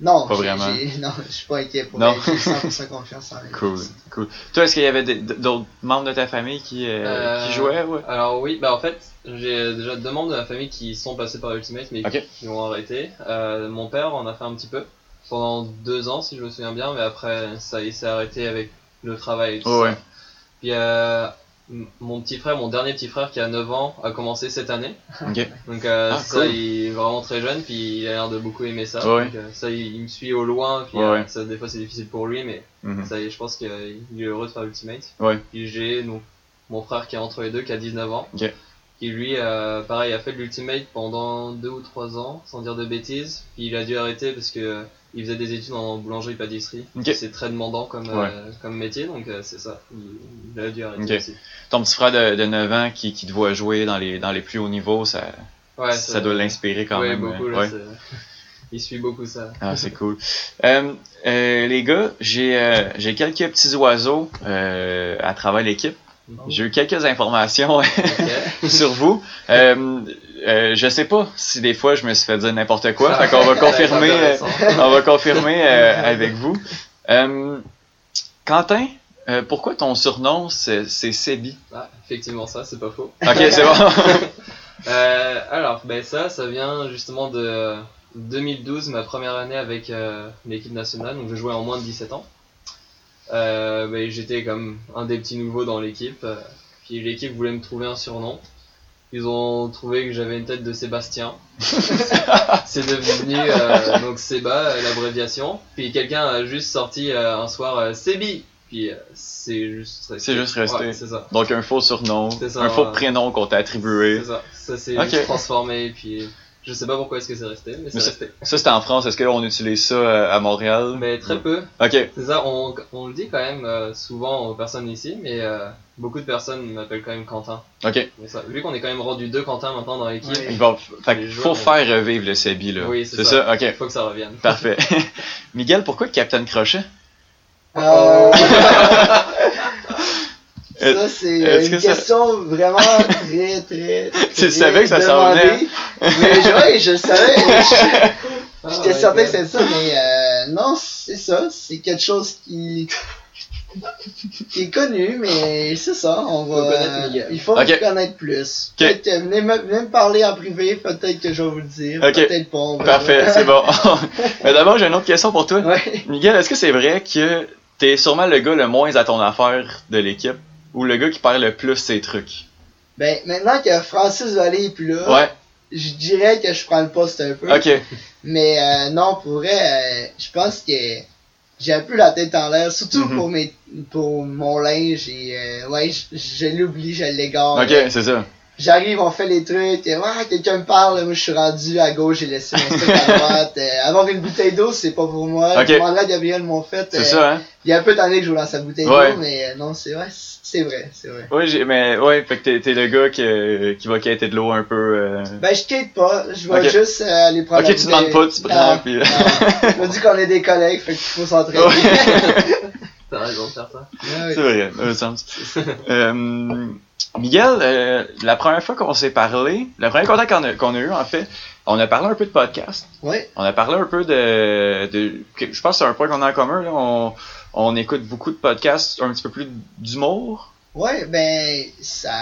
Non, pas vraiment. Non, je suis pas inquiet pour Non. elle. J'ai 100% confiance en elle. Cool, cool. Toi, est-ce qu'il y avait d'autres membres de ta famille qui, euh, Euh, qui jouaient? Ouais? Alors oui, bah en fait, j'ai déjà deux membres de ma famille qui sont passés par Ultimate mais Ok. qui ont arrêté. Euh, mon père en a fait un petit peu pendant deux ans si je me souviens bien, mais après ça il s'est arrêté avec le travail et tout ça. ouais. Puis euh, mon petit frère, mon dernier petit frère qui a 9 ans, a commencé cette année. Ok. Donc euh, Ah, ça, cool. il est vraiment très jeune, puis il a l'air de beaucoup aimer ça. Ouais. Donc, euh, ça, il, il me suit au loin, puis Ouais, euh, ouais. ça, des fois c'est difficile pour lui, mais Mhm. ça, y est, je pense qu'il est heureux de faire Ultimate. Ouais. Puis j'ai donc, mon frère qui est entre les deux, qui a 19 ans, Ok. Qui lui, euh, pareil, a fait de l'Ultimate pendant deux ou trois ans, sans dire de bêtises. Puis il a dû arrêter parce que euh, il faisait des études en boulangerie-pâtisserie. C'est très demandant comme, euh, comme métier, donc euh, c'est ça. Il, il a dû arrêter aussi. Ton petit frère de, de 9 ans qui, qui te voit jouer dans les, dans les plus hauts niveaux, ça, Ouais, ça doit l'inspirer quand ouais, même. beaucoup. là, il suit beaucoup ça. Ah, c'est cool. Euh, les gars, j'ai j'ai quelques petits oiseaux à travers l'équipe. J'ai eu quelques informations sur vous. Euh, euh, je sais pas si des fois je me suis fait dire n'importe quoi. Fait qu'on va confirmer, euh, on va confirmer euh, avec vous. Euh, Quentin, pourquoi ton surnom c'est Sebi? Ah, effectivement, ça, c'est pas faux. Ok, c'est bon. Alors, ben ça, ça vient justement de 2012, ma première année avec l'équipe nationale, donc je jouais en moins de 17 ans. Euh, J'étais comme un des petits nouveaux dans l'équipe, puis l'équipe voulait me trouver un surnom. Ils ont trouvé que j'avais une tête de Sébastien. C'est devenu euh, donc Séba, euh, l'abréviation. Puis quelqu'un a juste sorti euh, un soir euh, Sébi. Puis c'est juste resté. C'est juste resté. Ouais, c'est ça. Donc un faux surnom, ça, un faux prénom qu'on t'a attribué. C'est ça. Ça s'est Ok. juste transformé. Puis je sais pas pourquoi est-ce que c'est resté, mais c'est resté. Ça c'était en France, est-ce qu'on utilise ça euh, à Montréal? Mais très peu. Ok, C'est ça, on, on le dit quand même euh, souvent aux personnes ici, mais euh, beaucoup de personnes m'appellent quand même Quentin. ok. Mais ça, vu qu'on est quand même rendu deux Quentin maintenant dans l'équipe, Ouais. Il va, fait faut faire revivre le Sebi là. Oui, c'est ça. ça? il Ok, faut que ça revienne. parfait. Miguel, pourquoi Captain Crochet? Euh, ça, c'est une que ça- question vraiment très, très. Tu très savais que ça s'en venait, Mais je, ouais, je le savais. Ah, J'étais ouais, certain que c'était ça, mais euh, non, c'est ça. C'est quelque chose qui. qui est connu, mais c'est ça. On va. il faut connaître plus. Peut-être que venez me, venez me parler en privé, peut-être que je vais vous le dire. Peut-être pas. on. Parfait, c'est bon. Mais d'abord, j'ai une autre question pour toi. Ouais. Miguel, est-ce que c'est vrai que t'es sûrement le gars le moins à ton affaire de l'équipe? Ou le gars qui perd le plus ses trucs? Ben, maintenant que Francis Vallée est plus là, Ouais, je dirais que je prends le poste un peu. ok. Mais euh, non, pour vrai, euh, je pense que j'ai un peu la tête en l'air, surtout Mhm. pour mes pour mon linge et euh, ouais, je l'oublie, je l'égare. Ok, c'est ça. J'arrive, on fait les trucs, et, ouais, quelqu'un me parle, moi je suis rendu à gauche, j'ai laissé mon truc à droite. Euh, avoir une bouteille d'eau, c'est pas pour moi. Ok. Je demanderai à Gabriel mon fait. C'est euh, ça, hein? Il y a un peu d'années que je joue dans sa bouteille Ouais. d'eau, mais euh, non, c'est vrai, c'est vrai, c'est vrai. Oui, mais ouais, fait que t'es, t'es le gars qui, qui va quêter de l'eau un peu. euh, Ben, je quitte pas, je vais Ok. juste euh, aller prendre Ok, la tu demandes pas, tu prends, Non, puis- non. Je me dis qu'on est des collègues, fait qu'il faut s'entraider. Ouais. T'as raison de faire ça. Ouais, ouais. C'est vrai, dans le sens. Miguel, euh, la première fois qu'on s'est parlé, le premier contact qu'on a, eu, en fait, on a parlé un peu de podcast. Ouais. On a parlé un peu de. je pense que c'est un point qu'on a en commun. Là. On, on écoute beaucoup de podcasts un petit peu plus d'humour. Ouais, ben, ça,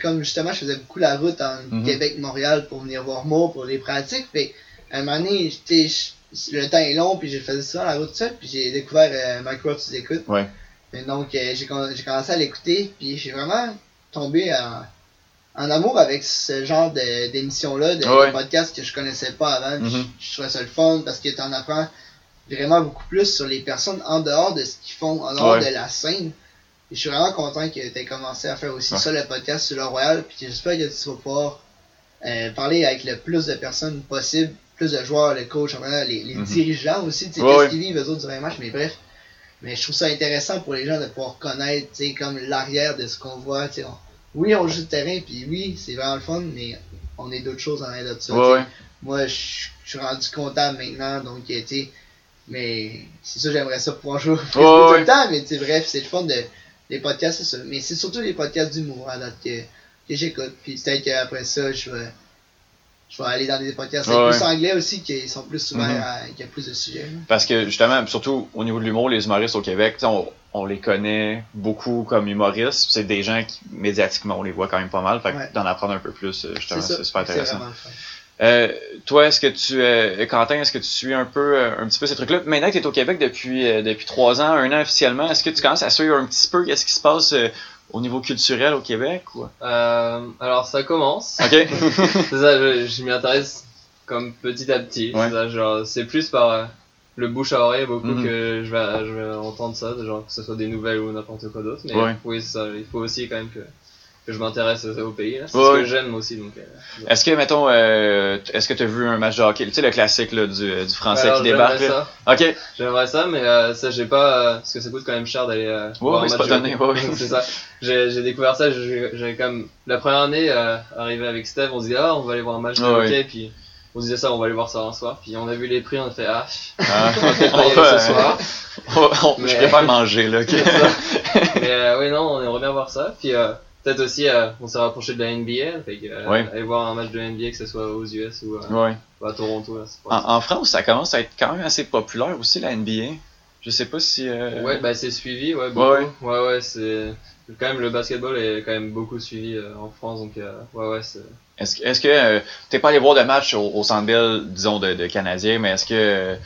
comme justement, je faisais beaucoup la route en Mhm. Québec-Montréal pour venir voir Mo pour les pratiques. Fait, à un moment donné, le temps est long, puis j'ai fait ça la route seule, puis j'ai découvert euh, Micro Tu écoutes. Ouais. Et donc, euh, j'ai commencé à l'écouter, puis j'ai vraiment tombé en, en amour avec ce genre de- d'émission-là, de, Ouais. de podcasts que je connaissais pas avant. Mhm. je, je trouvais ça le fun parce que tu en apprends vraiment beaucoup plus sur les personnes en dehors de ce qu'ils font, en dehors Ouais. de la scène. Et je suis vraiment content que tu aies commencé à faire aussi Ouais. ça, le podcast sur le Royal. Puis j'espère que tu vas pouvoir euh, parler avec le plus de personnes possible, plus de joueurs, le coach, les, les Mhm. dirigeants aussi, tu sais, Ouais, qu'est-ce ouais. qu'ils vivent eux autres durant les matchs, mais bref. Mais je trouve ça intéressant pour les gens de pouvoir connaître, tu sais, comme l'arrière de ce qu'on voit, on- Oui, on joue de terrain, puis oui, c'est vraiment le fun, mais on est d'autres choses en arrière de ça. Ouais, ouais. Moi, je suis rendu comptable maintenant, donc, tu sais, mais c'est ça, j'aimerais ça pouvoir jouer Ouais, tout le temps, mais tu sais, bref, c'est le fun de, les podcasts, c'est ça. Mais c'est surtout les podcasts d'humour, à date, que, que j'écoute, puis peut-être qu'après ça, je vais, je vais aller dans des podcasts Ouais, plus anglais aussi, qui sont plus ouverts à, qu'il y a plus de sujets. Parce que justement, surtout au niveau de l'humour, les humoristes au Québec, on, on les connaît beaucoup comme humoristes. C'est des gens qui, médiatiquement, on les voit quand même pas mal. Fait que Ouais. d'en apprendre un peu plus, euh, justement, C'est super intéressant. Euh, toi, est-ce que tu, euh, Quentin, est-ce que tu suis un peu, euh, un petit peu ces trucs-là? Maintenant que tu es au Québec depuis, depuis trois ans, un an officiellement, est-ce que tu commences à suivre un petit peu qu'est-ce qui se passe au niveau culturel au Québec? Ou... Euh, alors ça commence. Ok. c'est ça, je, je m'y intéresse comme petit à petit. Ouais. C'est ça, genre, c'est plus par euh, le bouche à oreille beaucoup Mhm. que je vais, je vais entendre ça, genre que ce soit des nouvelles ou n'importe quoi d'autre. Mais Ouais. oui, ça, il faut aussi quand même que, que je m'intéresse au pays. C'est Ouais, ce ouais. que j'aime aussi. Donc, euh, Est-ce que, mettons, euh, est-ce que tu as vu un match de hockey? Tu sais, le classique là, du, euh, du français alors, qui débarque. j'aimerais ça. Ok. J'aimerais ça, mais euh, ça j'ai pas parce que ça coûte quand même cher d'aller euh, voir mais un c'est match pas donné, ouais, ouais. c'est ça. J'ai découvert ça. J'avais comme la première année arrivé avec Steve, on se dit ah on va aller voir un match de Ouais, hockey, puis on se disait ça, on va aller voir ça un soir. Puis on a vu les prix, on a fait ah Ah, on va y aller va, ce soir. on- on- Je Mais- préfère manger, là. ok. C'est ça. mais euh, oui non, on aimerait bien voir ça. Puis euh, peut-être aussi euh, on s'est rapproché de la NBA, fait que, euh, Ouais. aller voir un match de NBA que ce soit aux US ou, euh, Ouais. ou à Toronto. Là, En, en France, ça commence à être quand même assez populaire aussi, la NBA. Je sais pas si. euh, Ouais, bah c'est suivi, ouais, beaucoup. Ouais, Ouais, ouais, c'est. Quand même, le basketball est quand même beaucoup suivi en France, donc ouais, ouais, c'est. Est-ce que, est-ce que t'es pas allé voir de match au, au Centre Bell, disons, de, de Canadiens, mais est-ce que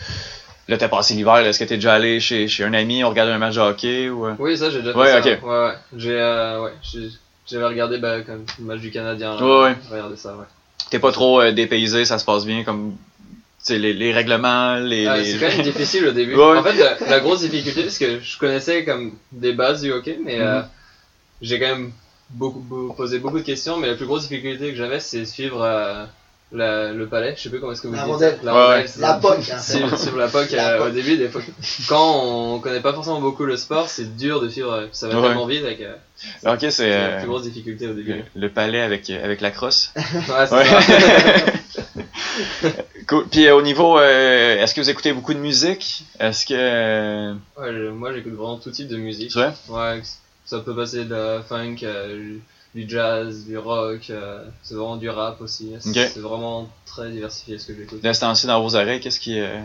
là t'as passé l'hiver, là, est-ce que t'es déjà allé chez, chez un ami, on regardait un match de hockey ou? Oui, ça, j'ai déjà fait Ouais, ça. ok. Ouais, ouais. J'ai, euh, ouais, j'ai- j'avais regardé bah, comme le match du Canadien. là. Ouais, regardé ça, ouais. t'es pas trop euh, dépaysé, ça se passe bien comme tu sais, les, les règlements, les. Ah, les- c'est quand même difficile au début. Ouais. En fait, la, la grosse difficulté, parce que je connaissais comme des bases du hockey, mais euh, Mhm. j'ai quand même beaucoup, beau- posé beaucoup de questions, mais la plus grosse difficulté que j'avais, c'est suivre euh, la- le palais. Je sais plus comment est-ce que vous La dites rondelle. La Ouais, rondelle, ouais. c'est La ça. POC. Suivre, suivre la POC La euh, POC. au début, des fois, quand on connaît pas forcément beaucoup le sport, c'est dur de suivre, euh, ça va Ouais. tellement vite avec euh, Ok, c'est c'est la euh, plus grosse difficulté au début. le, le palais avec, avec la crosse. Ouais, c'est Ouais. Cool. Puis euh, au niveau, euh, est-ce que vous écoutez beaucoup de musique? Est-ce que. Ouais, je- moi j'écoute vraiment tout type de musique. Ouais, ça peut passer de la funk, euh, du jazz, du rock, euh, c'est vraiment du rap aussi. C'est c'est vraiment très diversifié ce que j'écoute. De ce temps-ci dans vos oreilles, qu'est-ce qui, euh,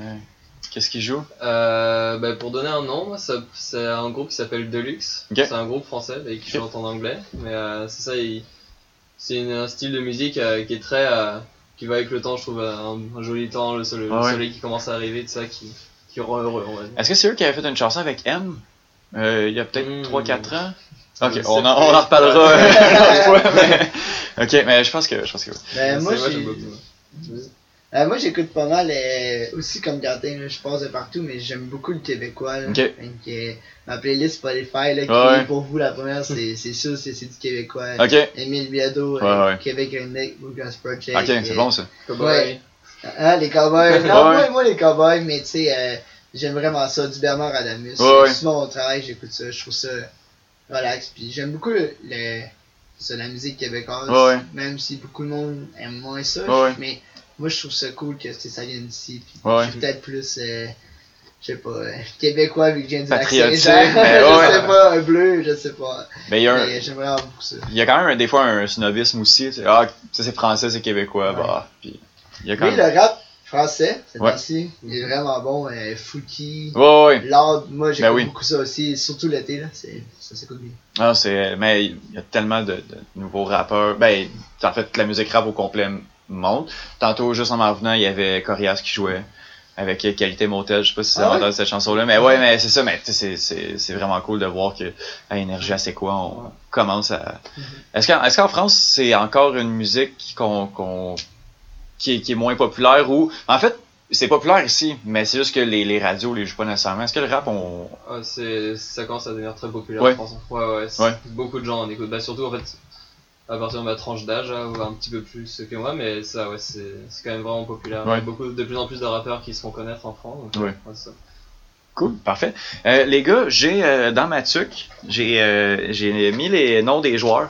qu'est-ce qui joue? Euh, bah, pour donner un nom, c'est un groupe qui s'appelle Deluxe. C'est un groupe français avec qui chante en anglais. Mais euh, c'est ça, c'est un style de musique qui est très. qui va avec le temps, je trouve, un, un joli temps, le, soleil, Ah le soleil qui commence à arriver, tout ça, qui, qui rend heureux. Est-ce que c'est eux qui avaient fait une chanson avec M? Il y a peut-être Hmm. 3-4 ans? Ok, on en, on en reparlera une autre fois. Mais... Ok, mais je pense que. Je pense que oui. Ben, moi, C'est- j'ai- j'aime beaucoup. Euh, moi, j'écoute pas mal, euh, aussi comme Quentin, là, je passe de partout, mais j'aime beaucoup le québécois. Là. Que, euh, ma playlist Spotify, là, qui Ouais. est pour vous la première, c'est c'est sûr, c'est du québécois. Ok, Émile Biado, Ouais, ouais. Québec Redneck, Bluegrass Project. ok, c'est bon ça. Cowboy. Ah, les cowboys. Non, Ouais. moi, moi, les cowboys, mais tu sais, euh, j'aime vraiment ça, du Bernard Adamus. Ouais, ouais. Souvent au travail, j'écoute ça, je trouve ça relax. Puis j'aime beaucoup le, le- ça, la musique québécoise, Ouais, ouais. même si beaucoup de monde aime moins ça. Ouais, ouais. Mais moi, je trouve ça cool que ça vienne d'ici. Puis je suis peut-être plus, euh, je sais pas, euh, québécois vu que je viens du lac je sais pas, un bleu, je sais pas. Mais il y a un. Mais j'aime vraiment beaucoup ça. Il y a quand même des fois un snobisme aussi. tu sais, Ah, ça c'est français, c'est québécois. Ouais. Bah, puis il y a quand Oui, même. le rap français, c'est Ouais. il est vraiment bon. Euh, Fouki. Ouais, ouais. Moi j'écoute Ben oui. beaucoup ça aussi, surtout l'été, là, c'est, ça s'écoute bien. Ah, c'est, mais il y a tellement de, de nouveaux rappeurs. Ben, en fait, la musique rap au complet monte. Tantôt, juste en m'en venant, il y avait Corias qui jouait avec Qualité Motel. Je sais pas si vous Ah ouais? cette chanson-là. Mais ouais, mais c'est ça. Mais c'est, c'est, c'est vraiment cool de voir que à Énergie, c'est quoi, on commence à. Mhm. Est-ce qu'en, est-ce qu'en France, c'est encore une musique qu'on, qu'on, qui, est, qui est moins populaire ou, en fait, c'est populaire ici, mais c'est juste que les, les radios les jouent pas nécessairement. Est-ce que le rap, on. Ah, c'est, ça commence à devenir très populaire Ouais. en France. Ouais, ouais, Ouais. beaucoup de gens en écoutent. Bah, surtout en fait, à partir de ma tranche d'âge, un petit peu plus que moi, mais ça, ouais, c'est, c'est quand même vraiment populaire. Il y a beaucoup, de plus en plus de rappeurs qui se font connaître en France. donc, Ouais. ça. Cool, parfait. Euh, les gars, j'ai euh, dans ma tuque, j'ai euh, j'ai mis les noms des joueurs,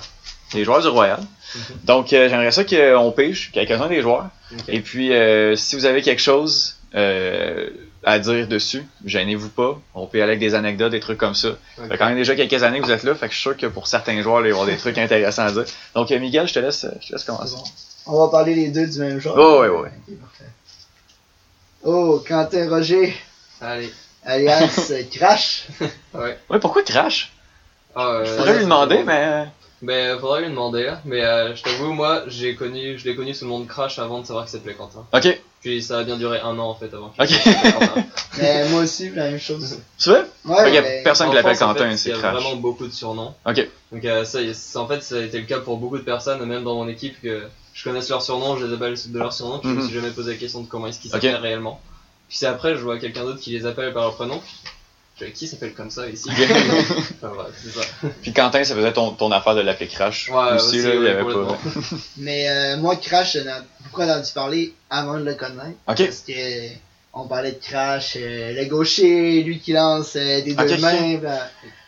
des joueurs du Royal. Mhm. Donc, euh, j'aimerais ça qu'on pêche quelques-uns des joueurs. Et puis, euh, si vous avez quelque chose euh, à dire dessus, gênez-vous pas. On peut y aller avec des anecdotes, des trucs comme ça. Ça Ok. fait quand même déjà quelques années que vous êtes là, fait que je suis sûr que pour certains joueurs, il va y avoir des trucs intéressants à dire. Donc, euh, Miguel, je te laisse, je te laisse commencer. bon. On va parler les deux du même jour. Oh, ouais, ouais. Ok, parfait. Oh, Quentin Roger, Allez. alias Crash. Ouais. Ouais, pourquoi Crash? Ah, euh, Je pourrais lui demander, mais. Mais faudrait lui demander. là. Mais euh, je t'avoue, moi, j'ai connu, je l'ai connu sous le nom de Crash avant de savoir qu'il s'appelait Quentin. Ok, Puis ça a bien duré un an en fait avant. qu'il Ok. Quentin. Mais moi aussi, la même chose. tu vois? Ouais, y a mais- personne qui l'appelle en Quentin, fait, c'est Il y a Crash. vraiment beaucoup de surnoms. Ok. Donc euh, ça, y est- c'est- en fait, ça a été le cas pour beaucoup de personnes, même dans mon équipe, que je connaisse leur surnom, je les appelle de leur surnom, puis je me Mhm. suis jamais posé la question de comment est-ce qu'ils s'appellent réellement. Puis c'est après, je vois quelqu'un d'autre qui les appelle par leur prénom. Qui s'appelle comme ça ici? Enfin, c'est ça. Puis Quentin, ça faisait ton, ton affaire de l'appeler Crash. Ouais, aussi, aussi, là, il y avait pas. Mais euh, moi, Crash, j'en ai beaucoup entendu parler avant de le connaître. Ok. Parce que on parlait de Crash, euh, le gaucher, lui qui lance euh, des deux mains, ben,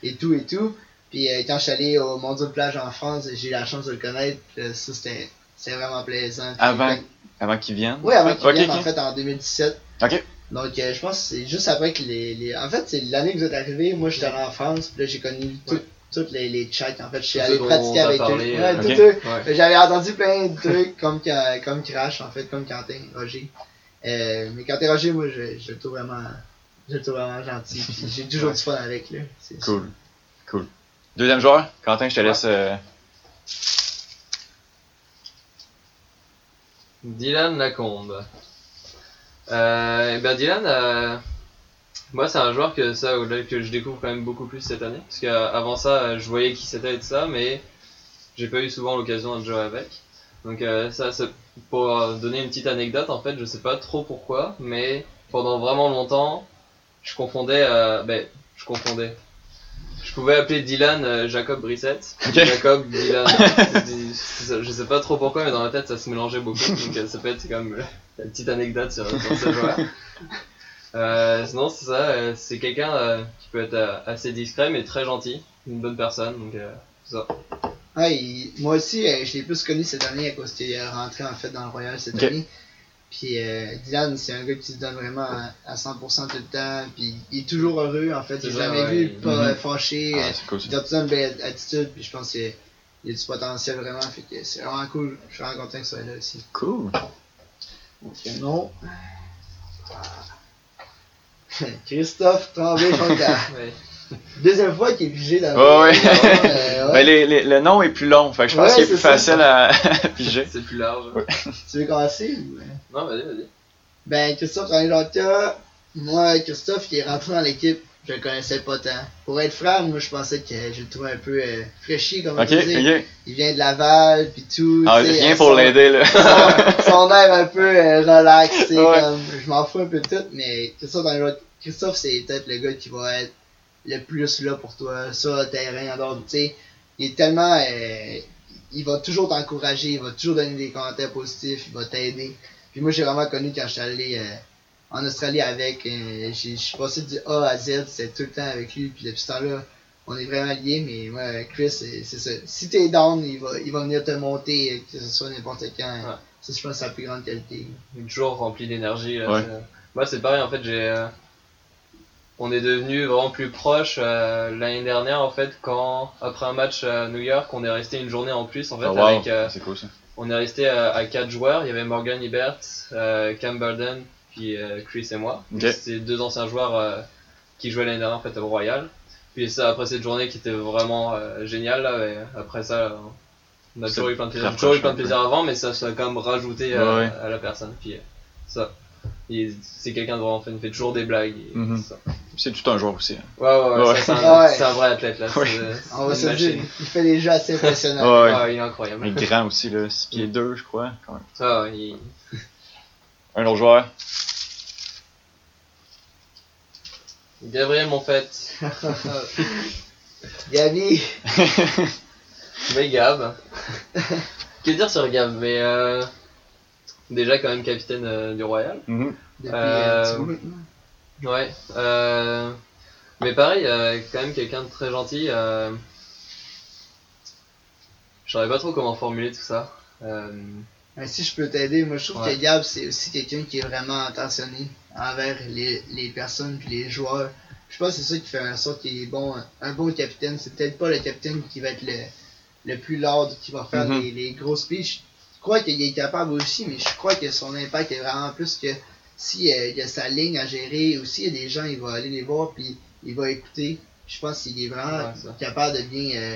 et tout et tout. Puis euh, quand je suis allé au Mondial de plage en France, j'ai eu la chance de le connaître. euh, ça, c'était c'était vraiment plaisant. Puis, Avant quand- Avant qu'il vienne? Oui, avant qu'il vienne, en fait, en 2017. Ok. Donc, euh, je pense que c'est juste après que les, les... En fait, c'est l'année que vous êtes arrivés, moi, j'étais allé en France, puis là, j'ai connu tout- Ouais. toutes les, les chats. En fait, je suis allé pratiquer avec parlé, eux. euh, Ouais, ok. tout eux. Ouais. J'avais entendu plein de trucs comme, comme Crash, en fait, comme Quentin, Roger. Euh, mais Quentin Roger, moi, je, je le trouve vraiment, je le trouve vraiment gentil. J'ai toujours du fun avec lui. Cool. Cool. Deuxième joueur, Quentin, je te laisse. euh, Dylan Lacombe. Euh, et ben Dylan, euh, moi c'est un joueur que ça que je découvre quand même beaucoup plus cette année, parce qu'avant ça euh, je voyais qui c'était et tout ça, mais j'ai pas eu souvent l'occasion de jouer avec. Donc euh, ça, c'est pour donner une petite anecdote en fait, je sais pas trop pourquoi, mais pendant vraiment longtemps, je confondais, ben je confondais. Je pouvais appeler Dylan Jacob Brissett, Ok. Jacob Dylan. je sais pas trop pourquoi, mais dans ma tête ça se mélangeait beaucoup. Donc ça peut être comme la petite anecdote sur, sur ce joueur. Euh, sinon c'est ça, euh, c'est quelqu'un euh, qui peut être euh, assez discret mais très gentil, une bonne personne. Donc euh, ça. Ouais, il- moi aussi, euh, je l'ai plus connu cette année à cause qu'il est rentré en fait dans le Royal cette Ok. année. Puis euh, Dylan, c'est un gars qui se donne vraiment à, à 100% tout le temps. Puis il est toujours heureux en fait. C'est J'ai ça, jamais ouais, vu il- pas Mhm. euh, fâché. Ah, euh, c'est cool ça. il a tout une belle attitude. Puis je pense qu'il y a- du potentiel vraiment. Fait que c'est vraiment cool. Je suis vraiment content que ça soit là aussi. Cool. Non. Christophe Tremblay-Jonca. Ouais. Deuxième fois qu'il est pigé. Euh, ouais. Ben, les, les- le nom est plus long, fait que je pense Ouais, qu'il est plus ça. facile à piger. C'est plus large. Tu veux commencer ou... euh? Non, vas-y, vas-y. Ben, Christophe Tremblay-Jonca, moi, Christophe, il est rentré dans l'équipe. Je le connaissais pas tant. Pour être franc, moi, je pensais que je le trouvais un peu euh, fraîchi, comme on Ok, peut dire. ok. Il vient de Laval, puis tout. Ah, rien pour l'aider, là. son, son air un peu euh, relax, tu sais, Ouais. comme, je m'en fous un peu de tout, mais Christophe, dans Christophe c'est peut-être le gars qui va être le plus là pour toi, sur le terrain, en dehors, tu sais, il est tellement, euh, il va toujours t'encourager, il va toujours donner des commentaires positifs, il va t'aider. Puis moi, j'ai vraiment connu quand je suis allé euh, en Australie avec, euh, j'ai- je suis passé du A à Z, c'était tout le temps avec lui, puis depuis ce temps-là, on est vraiment liés, mais moi, Chris, c'est c'est ça. Si t'es down, il va, il va venir te monter, euh, que ce soit n'importe quand. Ouais. Ça, je pense c'est la plus grande qualité. Il est toujours rempli d'énergie. Ouais. c'est- Moi, c'est pareil, en fait, j'ai. euh, On est devenu vraiment plus proches euh, l'année dernière, en fait, quand, après un match à New York, on est resté une journée en plus, en fait, Oh, wow, avec. euh, c'est cool ça. on est resté à, à quatre joueurs. Il y avait Morgan Ibert, euh, Cam Burden, puis euh, Chris et moi. Ok. C'était deux anciens joueurs euh, qui jouaient l'année dernière, en fait, au Royal. Puis ça, après cette journée qui était vraiment euh, géniale, là, et après ça, on a toujours eu plein de plaisir. toujours eu plein de plaisir avant, mais ça, ça a quand même rajouté euh, Ouais, ouais. à la personne. Puis euh, ça, il- c'est quelqu'un de vraiment, fait, il fait toujours des blagues. Mhm. C'est tout un joueur aussi. hein. Ouais, ouais, ouais, c'est un, Ouais. c'est un vrai athlète là. On va se dire, il fait des jeux assez impressionnants. Ouais, Ah, il est incroyable. Mais grand aussi, là. 6 pieds 2, je crois. quand même. Ah, il- Un autre joueur? Gabriel Monfait. Gabi, Mais Gab. que dire sur Gab Mais euh, déjà quand même capitaine euh, du Royal. Depuis Euh, un petit bout maintenant. Ouais. Euh, mais pareil, euh, quand même quelqu'un de très gentil. Euh, je savais pas trop comment formuler tout ça. Mais si je peux t'aider, moi je trouve Ouais. que Gab c'est aussi quelqu'un qui est vraiment attentionné envers les, les personnes puis les joueurs. Je pense que c'est ça qui fait en sorte qu'il est bon, un bon capitaine. C'est peut-être pas le capitaine qui va être le, le plus lourd, qui va faire Mhm. les, les gros speeches. Je crois qu'il est capable aussi, mais je crois que son impact est vraiment plus que si euh, il a sa ligne à gérer ou s'il y a des gens, il va aller les voir puis il va écouter. Je pense qu'il est vraiment Ouais, capable de bien euh,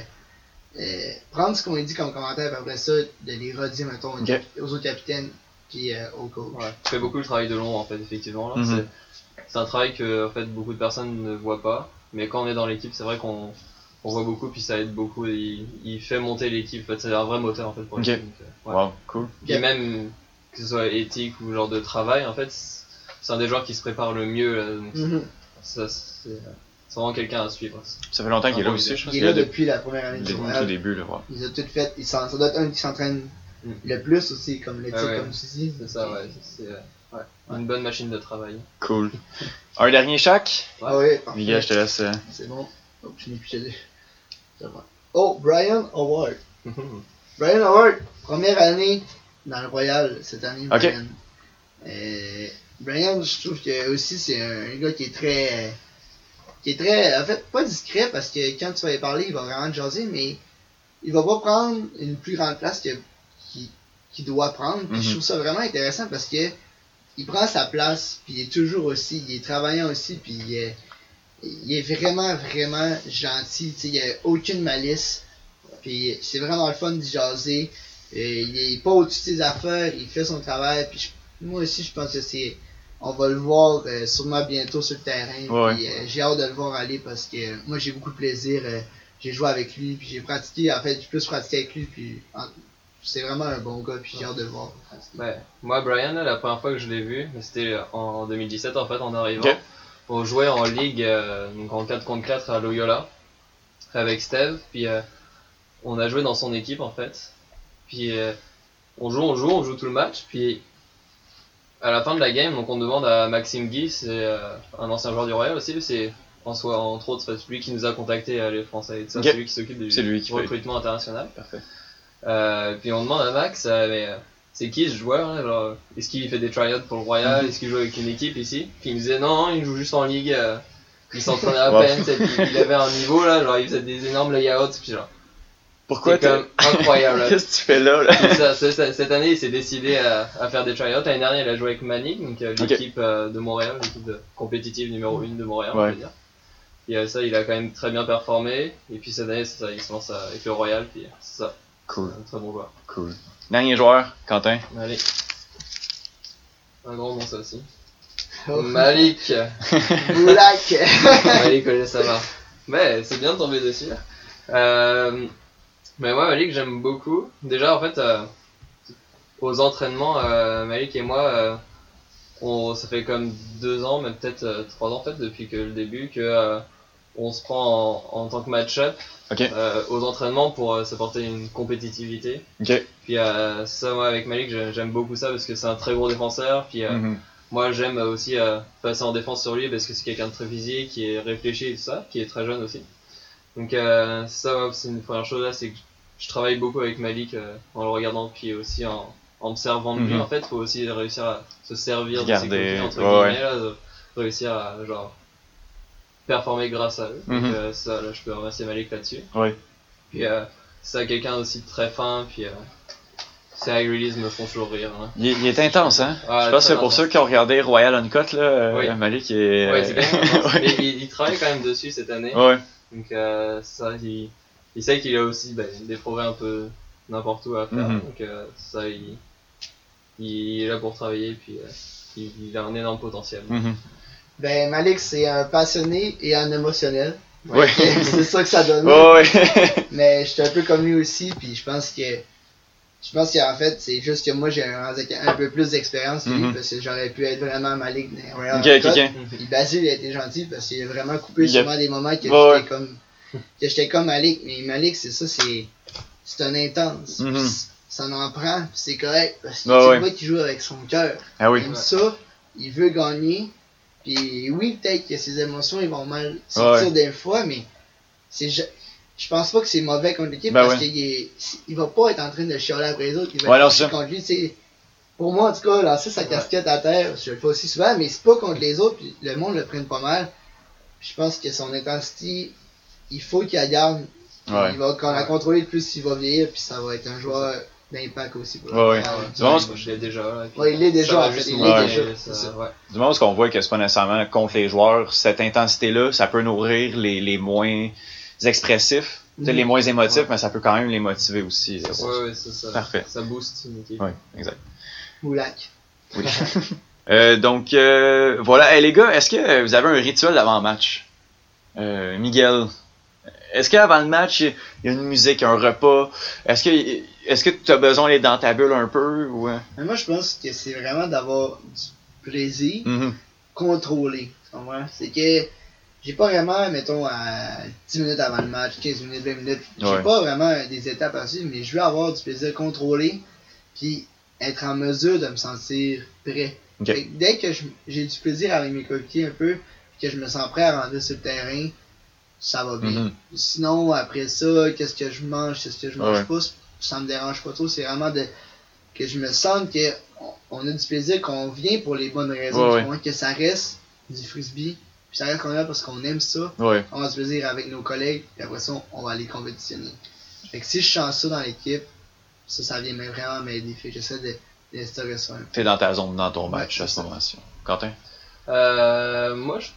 euh, prendre ce qu'on dit comme commentaire et après ça, de les redire, mettons, aux autres capitaines puis euh, aux coachs. ouais. Je fais beaucoup le travail de l'ombre en fait, effectivement. là. Mhm. C'est- un travail que en fait, beaucoup de personnes ne voient pas. Mais quand on est dans l'équipe, c'est vrai qu'on on voit beaucoup, puis ça aide beaucoup. et il, il fait monter l'équipe. En fait, c'est un vrai moteur en fait pour l'équipe. euh, ouais. Wow, cool. Puis même que ce soit éthique ou genre de travail, en fait, c'est un des joueurs qui se prépare le mieux. là, donc Mhm. ça, c'est c'est vraiment quelqu'un à suivre. Ça fait longtemps qu'il est là aussi, je pense Il est là depuis la première année depuis du le Royal. début, là. ouais. Ils ont tout fait. Ils ça doit être un qui s'entraîne Mm. le plus aussi, comme le Ah titre, comme dis. C'est ça, ouais. C'est euh, ouais, une bonne machine de travail. Cool. Un dernier chaque. Ah oui. Miguel, je te laisse. euh, C'est bon. Oh, je n'ai plus bon. Oh, Brian Howard. Brian Howard, première année dans le Royal cette année. Ok. Brian. Euh, Brian, je trouve que aussi c'est un gars qui est très. Qui est très. En fait, pas discret parce que quand tu vas y parler, il va vraiment te jaser, mais il va pas prendre une plus grande place que qu'il doit prendre. Puis je Mhm. trouve ça vraiment intéressant parce que il prend sa place, puis il est toujours aussi, il est travaillant aussi, puis il est, il est vraiment, vraiment gentil. tu sais, Il n'y a aucune malice. Puis c'est vraiment le fun d'y jaser. Et il est pas au-dessus de ses affaires, il fait son travail. Puis je- moi aussi, je pense que c'est. On va le voir euh, sûrement bientôt sur le terrain. Ouais. Puis, euh, j'ai hâte de le voir aller parce que euh, moi j'ai beaucoup de plaisir. euh, j'ai joué avec lui, puis j'ai pratiqué. En fait, j'ai plus pratiqué avec lui. Puis en- c'est vraiment un bon gars, puis j'ai hâte de le voir. Ouais. Moi, Brian, là, la première fois que je l'ai vu, c'était en 2017 en fait, en arrivant. On jouait en ligue, euh, donc en 4 contre 4 à Loyola, avec Steve. Puis euh, on a joué dans son équipe en fait. Puis euh, on joue, on joue, on joue tout le match. Puis à la fin de la game, donc on demande à Maxime Guy, c'est euh, un ancien joueur du Royal aussi, c'est en soi, entre autres, c'est lui qui nous a contacté, euh, les Français et tout ça, Ok. c'est lui qui s'occupe du C'est lui qui fait. recrutement international. Parfait. Euh, puis on demande à Max, euh, mais c'est qui ce joueur genre, Est-ce qu'il fait des tryouts pour le Royal Mhm. Est-ce qu'il joue avec une équipe ici? Puis il me disait non, il joue juste en ligue. euh, il s'entraînait à peine, il avait un niveau là, genre il faisait des énormes layouts, puis genre, Pourquoi t'es. incroyable. Qu'est-ce que tu fais là, ça, cette année, il s'est décidé à, à faire des tryouts. L'année dernière, il a joué avec Manning, donc euh, l'équipe euh, de Montréal, l'équipe de- compétitive numéro 1 de Montréal, on va dire. Et euh, ça, il a quand même très bien performé. Et puis cette année, c'est ça, il se lance avec le Royal, puis c'est ça, Cool, un très bon joueur. cool. Dernier joueur, Quentin. Allez. Un grand nom ça aussi. Oh. Malik. Boulac! Malik Ojesama. Ouais, c'est bien de tomber dessus. Euh, mais moi, Malik, j'aime beaucoup. Déjà, en fait, euh, aux entraînements, euh, Malik et moi, euh, on, ça fait comme deux ans, même peut-être trois ans en fait, depuis que le début, que on se prend en, en tant que match-up aux entraînements pour s'apporter une compétitivité. Puis ça, moi, avec Malik, j'ai- j'aime beaucoup ça parce que c'est un très gros défenseur. Puis Mhm. moi, j'aime aussi passer en défense sur lui parce que c'est quelqu'un de très physique, qui est réfléchi et tout ça, qui est très jeune aussi. Donc euh, ça, c'est une première chose là, c'est que je travaille beaucoup avec Malik euh, en le regardant, puis aussi en, en me servant de lui. Mhm. En fait, faut aussi réussir à se servir de ses coéquipiers, entre guillemets, là, de réussir à genre performer grâce à eux. Donc Mhm. euh, ça, là, je peux remercier Malik là-dessus. Ouais. Puis c'est quelqu'un aussi de très fin, puis ses high release me font toujours rire. hein. Il, est- il est intense, hein? Ah, je pense que pour intense. ceux qui ont regardé Royal Uncut, là, Oui. Malik est. Ouais, intense. ouais. Mais il, il travaille quand même dessus cette année. Ouais. Donc euh, ça, il, il sait qu'il a aussi ben, des progrès un peu n'importe où à faire. Mhm. Donc euh, ça, il, il est là pour travailler, puis euh, il, il a un énorme potentiel. Mhm. Ben, Malik, c'est un passionné et un émotionnel. Ouais. c'est ça que ça donne. Ouais, ouais. Mais je suis un peu comme lui aussi, puis je pense que Je pense qu'en fait, c'est juste que moi, j'ai un, un peu plus d'expérience que lui, Mhm. parce que j'aurais pu être vraiment ma ligue Royal Ok, ok, Cut. ok. Puis Basile a été gentil parce qu'il a vraiment coupé Il a- souvent des moments que j'étais comme que j'étais comme Malik. Mais Malik, c'est ça, c'est c'est un intense. Mhm. Ça en prend, c'est correct. Parce que tu ouais. qu'il joue avec son cœur. Ah oui. Il aime ça, il veut gagner. Puis oui, peut-être que ses émotions ils vont mal sortir Ouais. des fois, mais c'est je, pense pas que c'est mauvais contre l'équipe Ben parce ouais. qu'il est- il va pas être en train de chialer après les autres. Il va Ouais, être contre lui. Pour moi, en tout cas, lancer sa casquette à terre, je le fais aussi souvent, mais c'est pas contre les autres, puis le monde le prenne pas mal. Je pense que son intensité, il faut qu'il la garde. Il va, quand la contrôler, plus il va vieillir, puis ça va être un joueur d'impact aussi. Pour Ouais, ouais. Ah, Ouais, je l'ai déjà. Ouais, il l'est déjà, il l'est. Du moment où on voit que c'est pas nécessairement contre les joueurs, cette intensité-là, ça peut nourrir les, les moins expressifs, tu sais, Mhm. les moins émotifs, Ouais. mais ça peut quand même les motiver aussi. Ouais, c'est ça. Parfait. Ça booste équipe. Oui, exact. Moulac. Oui. Euh, donc euh, voilà, Eh, les gars, est-ce que vous avez un rituel d'avant-match? Euh, Miguel, est-ce qu'avant le match, il y a une musique, un repas? Est-ce que est-ce que tu as besoin d'être dans ta bulle un peu? Ou... Mais moi, je pense que c'est vraiment d'avoir du plaisir Mhm. contrôlé. C'est que j'ai pas vraiment, mettons, à 10 minutes avant le match, 15 minutes, 20 minutes, j'ai Ouais. pas vraiment des étapes à suivre, mais je veux avoir du plaisir contrôlé, puis être en mesure de me sentir prêt. Que dès que j'ai du plaisir avec mes coéquipiers un peu, puis que je me sens prêt à rentrer sur le terrain, ça va bien. Mhm. Sinon, après ça, qu'est-ce que je mange, qu'est-ce que je mange Ouais. pas, ça me dérange pas trop. C'est vraiment de que je me sente que on- a du plaisir, qu'on vient pour les bonnes raisons, Ouais, que ça reste du frisbee, puis ça reste qu'on est là parce qu'on aime ça, Ouais. on a du plaisir avec nos collègues, puis après ça, on va aller compétitionner. Fait que si je sens ça dans l'équipe, ça, ça vient vraiment m'aider. Fait que j'essaie de d'instaurer ça un peu. T'es dans ta zone, dans ton Ouais, match à c'est ce moment-ci. Quentin? Euh, moi, je,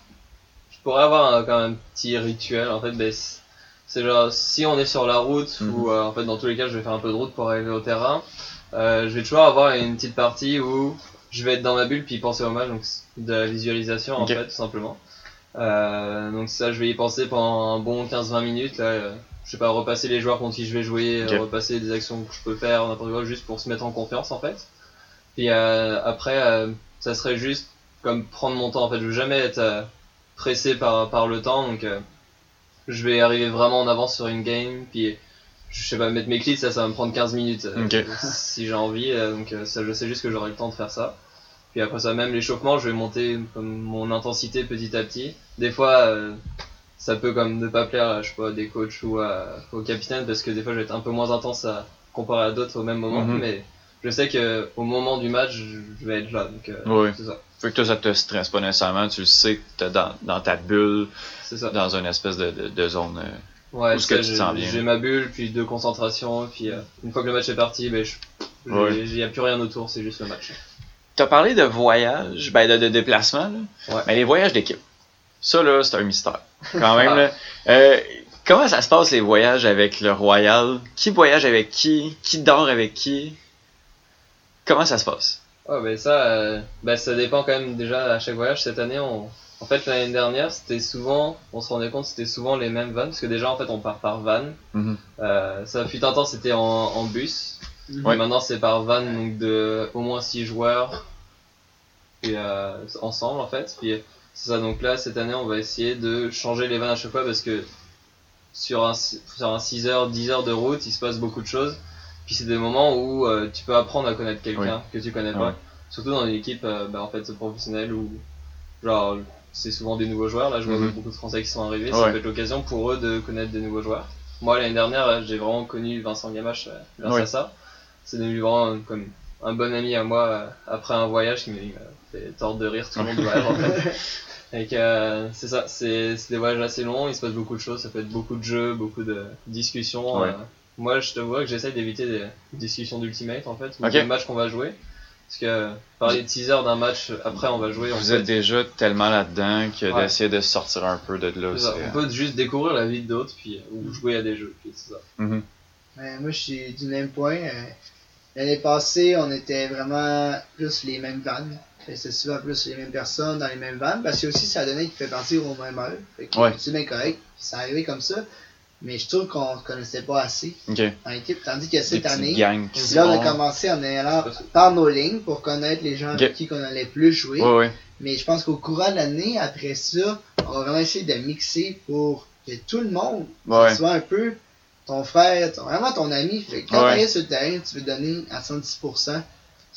je pourrais avoir un, quand même un petit rituel. En fait, ben, c'est- genre si on est sur la route Mhm. ou euh, en fait dans tous les cas, je vais faire un peu de route pour arriver au terrain. euh, je vais toujours avoir une petite partie où je vais être dans ma bulle puis penser au match, donc c'est de la visualisation en fait, tout simplement. Euh, donc ça, je vais y penser pendant un bon 15-20 minutes. Là, euh, je sais pas, repasser les joueurs contre qui je vais jouer, euh, repasser des actions que je peux faire, n'importe quoi, juste pour se mettre en confiance en fait. Puis euh, après, ça serait juste comme prendre mon temps. En fait, je veux jamais être pressé par, par le temps, donc je vais arriver vraiment en avance sur une game. Puis je sais pas, mettre mes clics, ça, ça va me prendre 15 minutes si j'ai envie. donc ça, je sais juste que j'aurai le temps de faire ça. Puis après ça, même l'échauffement, je vais monter mon intensité petit à petit. Des fois, euh, ça peut comme ne pas plaire, à, je sais pas, des coachs ou à- au capitaine, parce que des fois, je vais être un peu moins intense à comparer à d'autres au même moment. Mhm. Mais je sais que au moment du match, je vais être là. Donc euh, Oui. c'est ça. Fait que toi, ça te stresse pas nécessairement. Tu le sais que t'es dans, dans ta bulle, ça. dans une espèce de, de, de zone. Ouais, Où est-ce que ça, tu te j'ai- sens bien? J'ai ma bulle, puis de concentration, puis euh, une fois que le match est parti, ben, il Ouais. n'y a plus rien autour, c'est juste le match. T'as parlé de voyage, ben de, de déplacement, là. Ouais. mais les voyages d'équipe. Ça, là, c'est un mystère. Quand même, Ah. là. Euh, comment ça se passe, les voyages avec le Royal? Qui voyage avec qui? Qui dort avec qui? Comment ça se passe? Ouais, ben ça, euh, ben, ça dépend quand même déjà à chaque voyage. Cette année, on... en fait, l'année dernière, c'était souvent, on se rendait compte, c'était souvent les mêmes vannes, parce que déjà, en fait, on part par van. Mhm. Euh, ça fut un temps, c'était en, en bus. Ouais. Et maintenant, c'est par van, donc de au moins 6 joueurs, euh, ensemble, en fait. Puis c'est ça, donc là, cette année, on va essayer de changer les vannes à chaque fois, parce que sur un, sur un 6 heures, 10 heures de route, il se passe beaucoup de choses. Puis c'est des moments où euh, tu peux apprendre à connaître quelqu'un que tu connais pas. Ouais. Surtout dans une équipe euh, bah, en fait professionnelle où genre c'est souvent des nouveaux joueurs. Là, je vois Mhm. beaucoup de Français qui sont arrivés. Ouais. Ça peut être l'occasion pour eux de connaître des nouveaux joueurs. Moi l'année dernière, euh, j'ai vraiment connu Vincent Gamache euh, grâce à ça. C'est devenu vraiment comme un bon ami à moi après un voyage qui m'a fait tordre de rire tout le voyage en fait. Et que, euh, c'est ça, c'est c'est des voyages assez longs, il se passe beaucoup de choses, ça peut être beaucoup de jeux, beaucoup de discussions. Ouais. euh. moi, je te vois que j'essaye d'éviter des discussions d'ultimate en fait, ou Ok. des matchs qu'on va jouer. Parce que parler de 6 heures d'un match, après on va jouer. Vous fait, êtes déjà tellement là-dedans que Ouais. d'essayer de sortir un peu de là. c'est- on peut juste découvrir la vie d'autres, puis ou jouer à des jeux, puis c'est ça. Mhm. Ben, moi, je suis du même point. Euh, L'année passée, on était vraiment plus les mêmes vannes. C'est souvent plus les mêmes personnes dans les mêmes vannes. Parce que aussi, ça donnait qu'il fait partir au même heure. Fait que Ouais. C'est bien correct. Ça arrivé comme ça. mais je trouve qu'on ne connaissait pas assez en équipe. Tandis que cette année, là, on a commencé en allant par nos lignes pour connaître les gens avec qui on allait plus jouer. Ouais, ouais. Mais je pense qu'au courant de l'année, après ça, on va vraiment essayer de mixer pour que tout le monde Ouais. soit un peu ton frère, ton- vraiment ton ami. Fait que quand Ouais. t'arrives sur le terrain, tu veux donner à 110%.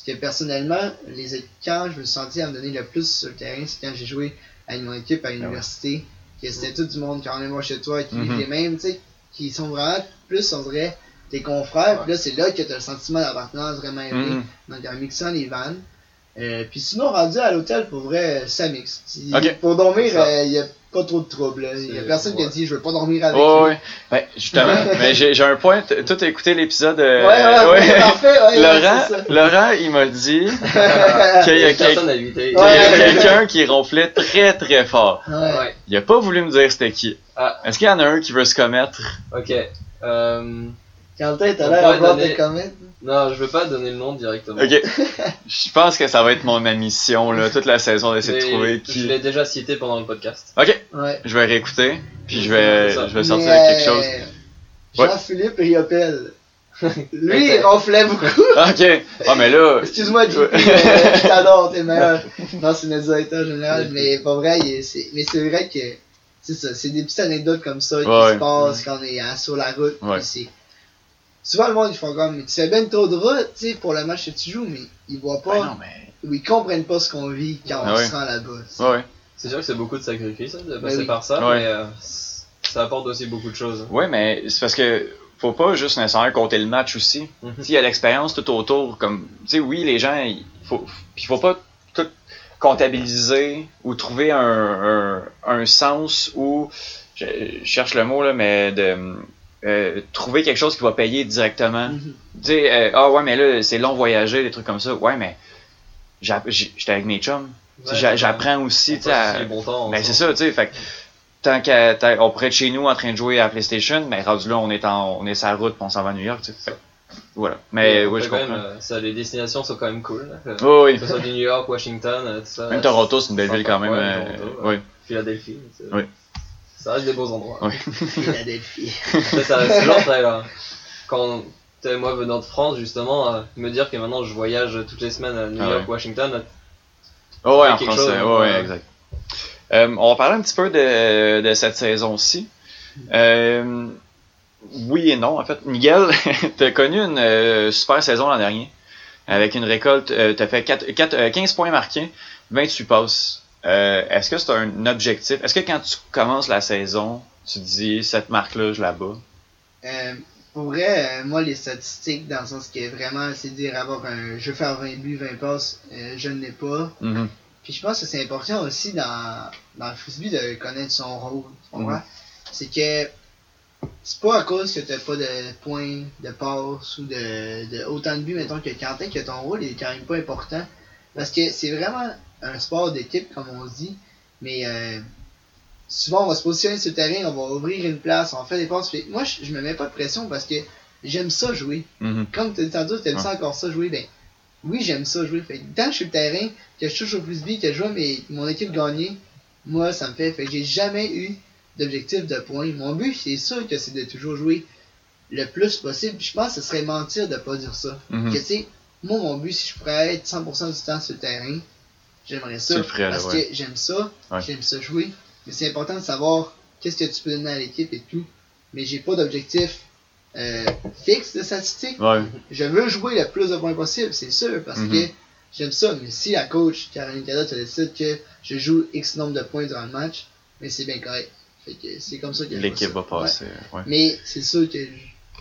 Parce que personnellement, les, quand je me suis senti à me donner le plus sur le terrain, c'est quand j'ai joué à une équipe à l'université, que c'était tout du monde qui en est moi chez toi, qui vivent Mhm. les mêmes, tu sais, qui sont vraiment plus, on dirait, tes confrères. Puis là, c'est là que tu as le sentiment d'appartenance vraiment élevé. Mhm. Donc, en mixant les vannes. Euh, puis sinon, rendu à l'hôtel, pour vrai, ça mixe. Pour dormir, ça. il n'y a pas trop de trouble. Il y a personne qui a dit je veux pas dormir avec Ouais, lui. ouais. Ben, justement, mais j'ai j'ai un point. T- Toi, t'as écouté l'épisode. euh, Ouais, ouais, ouais, parfait, Laurent. Laurent, il m'a dit qu'il y a, quel- Personne n'a évité. qu'il y a Ouais. quelqu'un qui ronflait très très fort. Il a pas voulu me dire c'était qui. Ah. Est-ce qu'il y en a un qui veut se commettre? Ok. Euh... Quentin, t'as l'air avoir donner- des comments. Non, je veux pas donner le nom directement. Ok. Je pense que ça va être mon mission, là, toute la saison, d'essayer de trouver Je qui. l'ai déjà cité pendant le podcast. Ok, Ouais. je vais réécouter, puis je vais, je vais sortir Mais, quelque chose. Jean-Philippe Riopel. Lui, il ronflait beaucoup. Ok. Ah, mais là. Excuse-moi, JP, Ouais. je t'adore, t'es meilleur. Non, c'est notre directeur général, mais pas vrai, est- c'est- mais c'est vrai que, c'est ça, c'est des petites anecdotes comme ça qui Ouais. se passent quand on est sur la route. Ouais. puis c'est- Souvent, le monde, ils font comme, tu fais bien trop de route, tu sais, pour le match que tu joues, mais ils voient pas, Ben non, mais. ou ils comprennent pas ce qu'on vit quand Ah on ouais. se rend là-bas. Ouais. C'est sûr que c'est beaucoup de sacrifices hein, de Ben passer oui. par ça, Ouais. mais euh, ça apporte aussi beaucoup de choses. Ouais, mais c'est parce que faut pas juste nécessairement compter le match aussi. Mhm. Il y a l'expérience tout autour. Comme, tu sais, oui, les gens, il faut, puis faut pas tout comptabiliser ou trouver un, un, un sens ou, je, je cherche le mot là, mais de euh, trouver quelque chose qui va payer directement. Mhm. Tu sais, euh, ah ouais, mais là, c'est long voyager, des trucs comme ça. Ouais, mais j'étais avec mes chums. Ouais, j'a- ouais. J'apprends aussi, tu sais, ben c'est ça, tu sais, fait tant qu'à t'as- on pourrait être chez nous en train de jouer à PlayStation, mais rendu là, on est en on est sur la route, puis on s'en va à New York, tu sais. Voilà. Mais oui, fait je comprends. même, euh, ça, les destinations sont quand même cool. là. Que, Oh, oui. que ce soit New York, Washington, euh, tout ça. Même Toronto, c'est une belle ville quand même. Ouais, euh, ouais. Philadelphie. Oui. Ça reste des beaux endroits. Oui. Philadelphie. Ça reste toujours très là. Quand moi venant de France, justement, euh, me dire que maintenant je voyage toutes les semaines à New Ah York, ouais. Washington, Oh, ouais, en français. chose, ouais, ouais, ouais. exact. Euh, on va parler un petit peu de, de cette saison-ci. Euh, oui et non, en fait. Miguel, t'as connu une euh, super saison l'an dernier. Avec une récolte, euh, t'as fait 4, 4, euh, 15 points marqués, 28 passes. Euh, Est-ce que c'est un objectif? Est-ce que quand tu commences la saison, tu te dis cette marque-là, je la bats? Euh, pour vrai, euh, moi, les statistiques, dans le sens que vraiment, c'est dire avoir un. Je veux faire 20 buts, 20 passes, je ne l'ai pas. Mhm. Puis je pense que c'est important aussi dans, dans le frisbee de connaître son rôle. tu comprends? Mhm. C'est que c'est pas à cause que t'as pas de points, de passes ou de, de autant de buts, mettons, que Quentin, que ton rôle est quand même pas important. Parce que c'est vraiment un sport d'équipe, comme on se dit. Mais euh, souvent, on va se positionner sur le terrain, on va ouvrir une place, on fait des passes. Puis moi, je, je me mets pas de pression parce que j'aime ça jouer. Mhm. Comme tu as dit tantôt, t'aimes ça encore ça jouer, ben oui, j'aime ça jouer. Fait que tant que je suis le terrain, que je touche au frisbee, que je vois mes, mon équipe gagner, moi, ça me fait. Fait que j'ai jamais eu d'objectif de points. Mon but, c'est sûr que c'est de toujours jouer le plus possible. Je pense que ce serait mentir de pas dire ça. Mhm. Que tu sais, moi, mon but, si je pourrais être 100% du temps sur le terrain, j'aimerais ça. Parce ouais. que j'aime ça, Ouais. j'aime ça jouer. Mais c'est important de savoir qu'est-ce que tu peux donner à l'équipe et tout. Mais j'ai pas d'objectif euh, fixe de statistique. Ouais. Je veux jouer le plus de points possible, c'est sûr, parce Mhm. que j'aime ça. Mais si la coach, Caroline Cadotte, décide que je joue X nombre de points durant le match, mais c'est bien correct. C'est comme ça que L'équipe va passer. Ouais, Mais c'est sûr que, tu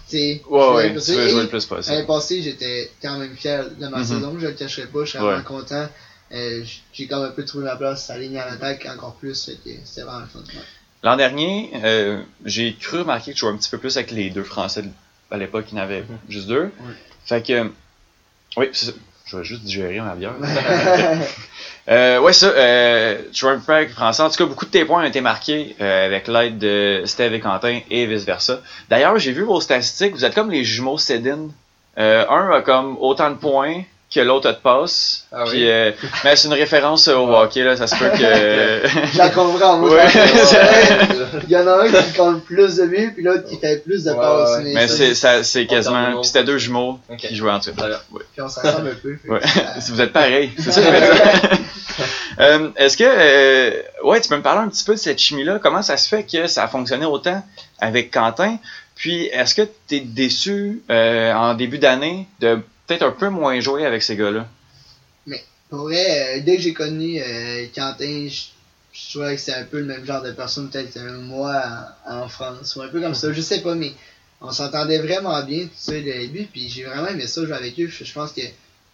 sais, ouais, tu veux jouer le plus possible. L'année passée, j'étais quand même fier de ma Mhm. saison, je le cacherai pas, je suis Ouais. vraiment content. J'ai même un peu trouvé ma place à la ligne en attaque encore plus, c'était vraiment fun. Ouais. L'an dernier, euh, j'ai cru remarquer que je jouais un petit peu plus avec les deux Français de- à l'époque, il y en avait Mhm. juste deux. Ouais. Fait que, oui, ça. Je vais juste digérer ma bière. Euh, ouais, ça, euh, tu jouais un peu avec les Français. En tout cas, beaucoup de tes points ont été marqués euh, avec l'aide de Steve et Quentin et vice-versa. D'ailleurs, j'ai vu vos statistiques. Vous êtes comme les jumeaux Sedin. Euh, un a comme autant de points, que l'autre te passe. Ah puis, oui? euh, mais c'est une référence au Ouais. hockey, là, ça se peut que... Je comprends, moi. Ouais. Il y en a un qui compte plus de buts, puis l'autre qui fait plus de Ouais, passes. ouais. mais c'est En quasiment... Puis c'était deux jumeaux qui jouaient. Très bien. Puis on un peu. Si vous êtes pareil, c'est ça que je veux dire. Euh, Est-ce que, euh, ouais, tu peux me parler un petit peu de cette chimie-là? Comment ça se fait que ça a fonctionné autant avec Quentin? Puis, est-ce que tu es déçu euh, en début d'année de peut-être un peu moins jouer avec ces gars-là? Pour vrai, euh, dès que j'ai connu euh, Quentin, je, je trouvais que c'est un peu le même genre de personne, peut-être euh, moi en, en France, ou un peu comme ça, je sais pas, mais on s'entendait vraiment bien, tu sais, le début, puis j'ai vraiment aimé ça jouer avec eux. Je, je pense que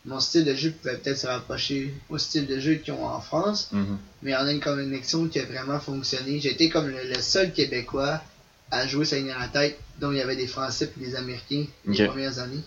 mon style de jeu pouvait peut-être se rapprocher au style de jeu qu'ils ont en France, Mhm. mais on a une connexion qui a vraiment fonctionné. Été comme le, le seul Québécois à jouer ça à la tête, dont il y avait des Français et des Américains les Ok. premières années.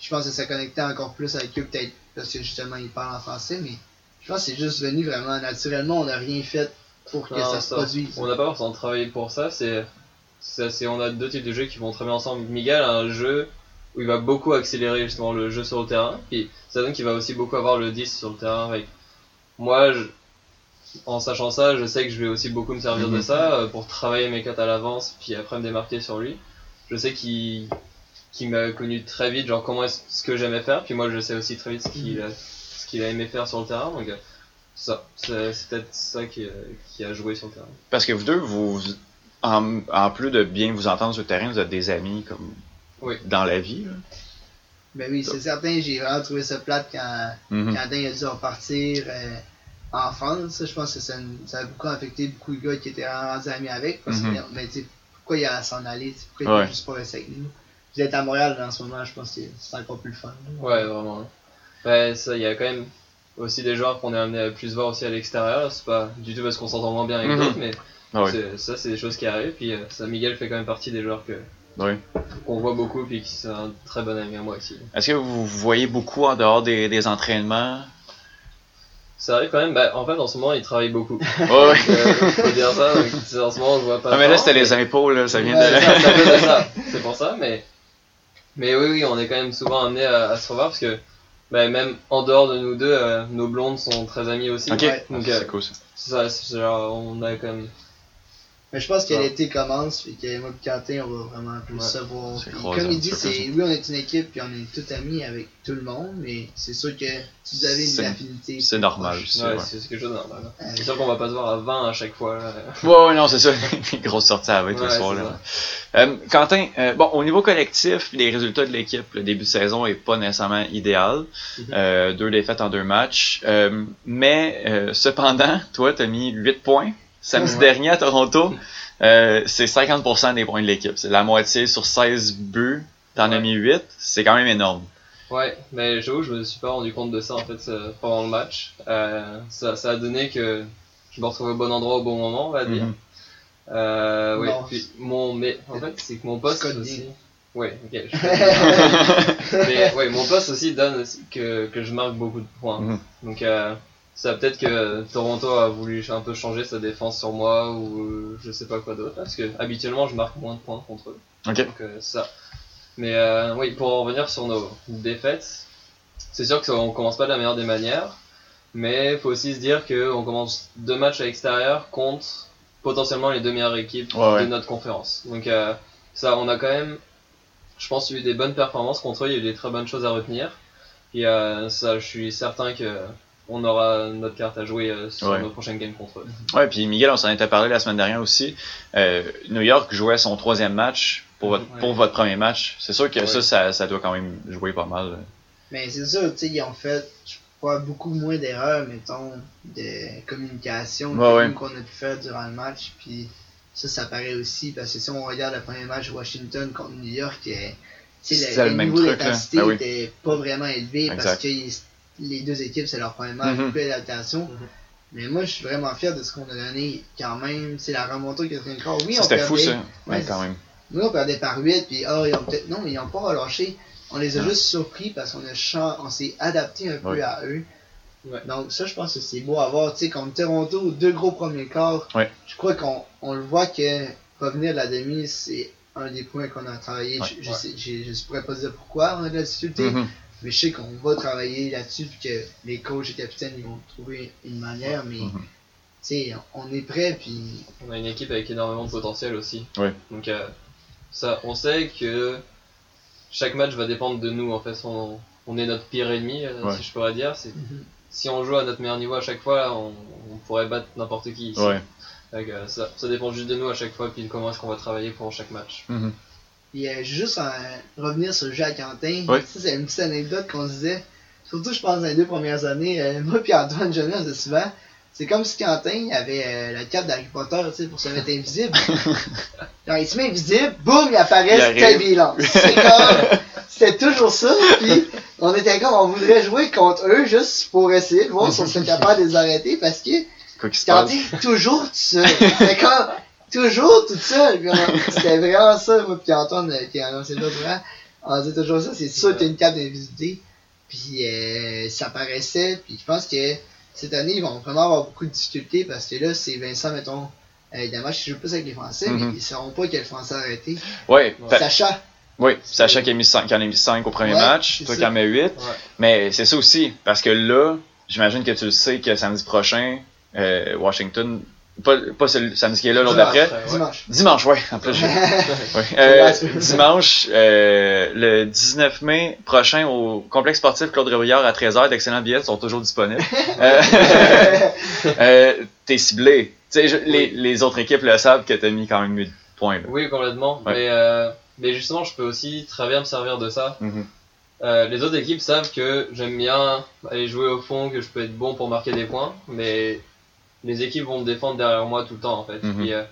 Je pense que ça connectait encore plus avec eux, peut-être parce que justement ils parlent en français, mais je pense que c'est juste venu vraiment naturellement. On n'a rien fait pour que Non, ça se produise. On n'a pas forcément travaillé pour ça. C'est, on a deux types de jeux qui vont très bien ensemble. Miguel a un jeu où il va beaucoup accélérer justement le jeu sur le terrain. Puis ça donne qu'il va aussi beaucoup avoir le 10 sur le terrain. Avec moi, je- en sachant ça, je sais que je vais aussi beaucoup me servir de Mhm. ça euh, pour travailler mes cotes à l'avance, puis après me démarquer sur lui. Je sais qu'il qu'il m'a connu très vite, genre comment est-ce ce que j'aimais faire, puis moi je sais aussi très vite ce qu'il a, ce qu'il a aimé faire sur le terrain. Donc euh, ça, c'est c'est peut-être ça qui, euh, qui a joué sur le terrain. Parce que vous deux, vous, en, en plus de bien vous entendre sur le terrain, vous êtes des amis comme Oui. dans la vie. là? Ben oui, c'est certain, j'ai vraiment trouvé ça plate quand Mhm. Quentin a dû repartir euh, en France. Je pense que ça, ça a beaucoup affecté beaucoup de gars qui étaient rendus amis avec. Parce que, Mhm. mais tu sais, pourquoi il a à s'en aller Pourquoi il Ouais. peut juste pas rester avec nous? Vous êtes à Montréal en ce moment, je pense que c'est encore plus le fun. Ouais, vraiment. Ouais, ça, il y a quand même aussi des joueurs qu'on est amené à plus voir aussi à l'extérieur. C'est pas du tout parce qu'on s'entend moins bien avec Mhm. d'autres, mais Ah oui. c'est- ça, c'est des choses qui arrivent. Puis euh, ça, Miguel fait quand même partie des joueurs que Oui. qu'on voit beaucoup, puis qui c'est un très bon ami à moi aussi. Est-ce que vous vous voyez beaucoup en dehors des, des entraînements? Ça arrive quand même. Bah, en fait, en ce moment, il travaille beaucoup. Ouais, Donc, ouais. euh, faut dire ça. Donc, c'est- en ce moment, on se voit pas. Ah, mais là, tant, c'était les impôts, là, ça vient Ouais, de... C'est ça, c'est un peu de ça. C'est pour ça, mais. Mais oui, oui, on est quand même souvent amené à, à se revoir parce que bah, même en dehors de nous deux, euh, nos blondes sont très amies aussi. Ok, Ouais. Donc, euh, c'est cool ça. c'est ça, c'est genre, on a quand même. Mais je pense que Ouais. l'été commence, et que moi et Quentin, on va vraiment plus Ouais. se voir. C'est Puis croisé comme il dit, c'est oui, on est une équipe, puis on est tous amis avec tout le monde, mais c'est sûr que si vous avez C'est- une affinité. C'est normal Ouais, ouais. c'est c'est quelque chose de normal. Euh, C'est sûr qu'on va pas se voir à 20 à chaque fois. là. Ouais, ouais, non, c'est ça. Les grosses sorties avec le soir, là. Euh, Quentin, euh, bon, au niveau collectif, les résultats de l'équipe, le début de saison est pas nécessairement idéal. Mhm. Euh, deux défaites en deux matchs. Euh, mais, euh, cependant, toi, t'as mis 8 points. Samedi Ouais. dernier à Toronto, euh, c'est 50% des points de l'équipe. C'est la moitié sur 16 buts. T'en as Ouais. mis 8. C'est quand même énorme. Ouais, mais j'avoue, je me suis pas rendu compte de ça en fait euh, pendant le match. Euh, ça, ça a donné que je me retrouvais au bon endroit au bon moment, on va dire. Ouais, puis mon, mais en fait, c'est que mon poste Scott aussi. Ouais, ok. je- mais ouais, mon poste aussi donne que, que je marque beaucoup de points. Mhm. Donc, euh, ça peut-être que Toronto a voulu un peu changer sa défense sur moi ou euh, je sais pas quoi d'autre. Parce que habituellement, je marque moins de points contre eux. Ok. Donc, euh, ça. Mais euh, oui, pour en revenir sur nos défaites, c'est sûr qu'on commence pas de la meilleure des manières. Mais il faut aussi se dire qu'on commence deux matchs à l'extérieur contre potentiellement les deux meilleures équipes Ouais, ouais. de notre conférence. Donc euh, ça, on a quand même, je pense, eu des bonnes performances contre eux. Il y a eu des très bonnes choses à retenir. Et ça, je suis certain que on aura notre carte à jouer euh, sur Ouais. nos prochaines games contre eux. Ouais, puis Miguel, on s'en était parlé la semaine dernière aussi. Euh, New York jouait son troisième match pour votre, Ouais. pour votre premier match. C'est sûr que Ouais. ça, ça, ça doit quand même jouer pas mal. Mais c'est sûr, tu sais, ils ont fait, je crois, beaucoup moins d'erreurs, mettons, de communication qu'on a pu faire durant le match. Puis ça, ça paraît aussi, parce que si on regarde le premier match Washington contre New York, euh, tu sais, C'était le, le le même niveau d'intensité Ah oui. était pas vraiment élevé parce Exact. que les deux équipes, c'est leur premier match, peu d'adaptation. Mhm. Mais moi, je suis vraiment fier de ce qu'on a donné quand même. C'est la remontée au quatrième quart. Oui, on C'était fou perdait. ça. Ouais, Ouais, quand même. Nous, on perdait par 8, puis ah, ils ont peut-être. Non, ils n'ont pas relâché. On les a juste surpris parce qu'on a chan- on s'est adapté un peu Ouais. à eux. Ouais. Donc, ça, je pense que c'est beau à voir. Tu sais, contre Toronto, deux gros premiers quarts. Ouais. Je crois qu'on on le voit que revenir de la demi, c'est un des points qu'on a travaillé. Ouais. Je, je pourrais pas dire pourquoi on a de la difficulté, Mhm. Mais je sais qu'on va travailler là-dessus, puis que les coachs et capitaines ils vont trouver une manière, mais Mhm. tu sais, on est prêt, puis On a une équipe avec énormément de potentiel aussi. Ouais. Donc euh, ça, on sait que chaque match va dépendre de nous. En fait, on, on est notre pire ennemi, euh, Ouais. si je pourrais dire. C'est si on joue à notre meilleur niveau à chaque fois, on, on pourrait battre n'importe qui ici. Ouais. Donc, euh, ça, ça dépend juste de nous à chaque fois, puis de comment est-ce qu'on va travailler pour chaque match. Mhm. Puis euh, juste euh, revenir sur le jeu à Quentin, Oui. ça c'est une petite anecdote qu'on disait, surtout je pense dans les deux premières années, euh, moi puis Antoine Jeunesse, on disait souvent, c'est comme si Quentin avait euh, la cape d'Harry Potter, tu sais, pour se mettre invisible. Genre il se met invisible, boum, il apparaît. C'est comme, c'était toujours ça, puis on était comme, on voudrait jouer contre eux juste pour essayer de voir si on serait capable de les arrêter, parce que. Quentin, toujours tout seul. C'était comme, toujours tout seul. Puis on- C'était vraiment ça, moi, puis Antoine, euh, qui a annoncé l'autre vrai, on disait toujours ça, c'est sûr que t'as une carte d'invisibilité. Puis euh, ça paraissait, puis je pense que cette année, ils vont vraiment avoir beaucoup de difficultés parce que là, c'est Vincent, mettons, euh, évidemment, je joue plus avec les Français, Mhm. mais ils sauront pas que le Français a arrêté. Ouais, fait- Sacha, oui, Sacha qui, a mis cinq- qui en a mis 5 au premier Ouais, match, toi ça. qui en mets 8. Ouais. Mais c'est ça aussi, parce que là, j'imagine que tu le sais que samedi prochain, euh, Washington, pas, pas celui, samedi qui est là, l'autre d'après. ouais. dimanche. Dimanche, ouais, Euh, dimanche, euh, le 19 mai prochain au complexe sportif Claude Réveillard à 13h, d'excellents billets sont toujours disponibles. Euh, euh, T'es ciblé. Tu sais, je- les, les autres équipes le savent que t'as mis quand même 8 points. Là. Oui, complètement. Ouais. Mais, euh, mais justement, je peux aussi très bien me servir de ça. Mhm. Euh, les autres équipes savent que j'aime bien aller jouer au fond, que je peux être bon pour marquer des points, mais les équipes vont me défendre derrière moi tout le temps en fait. Mhm. Euh,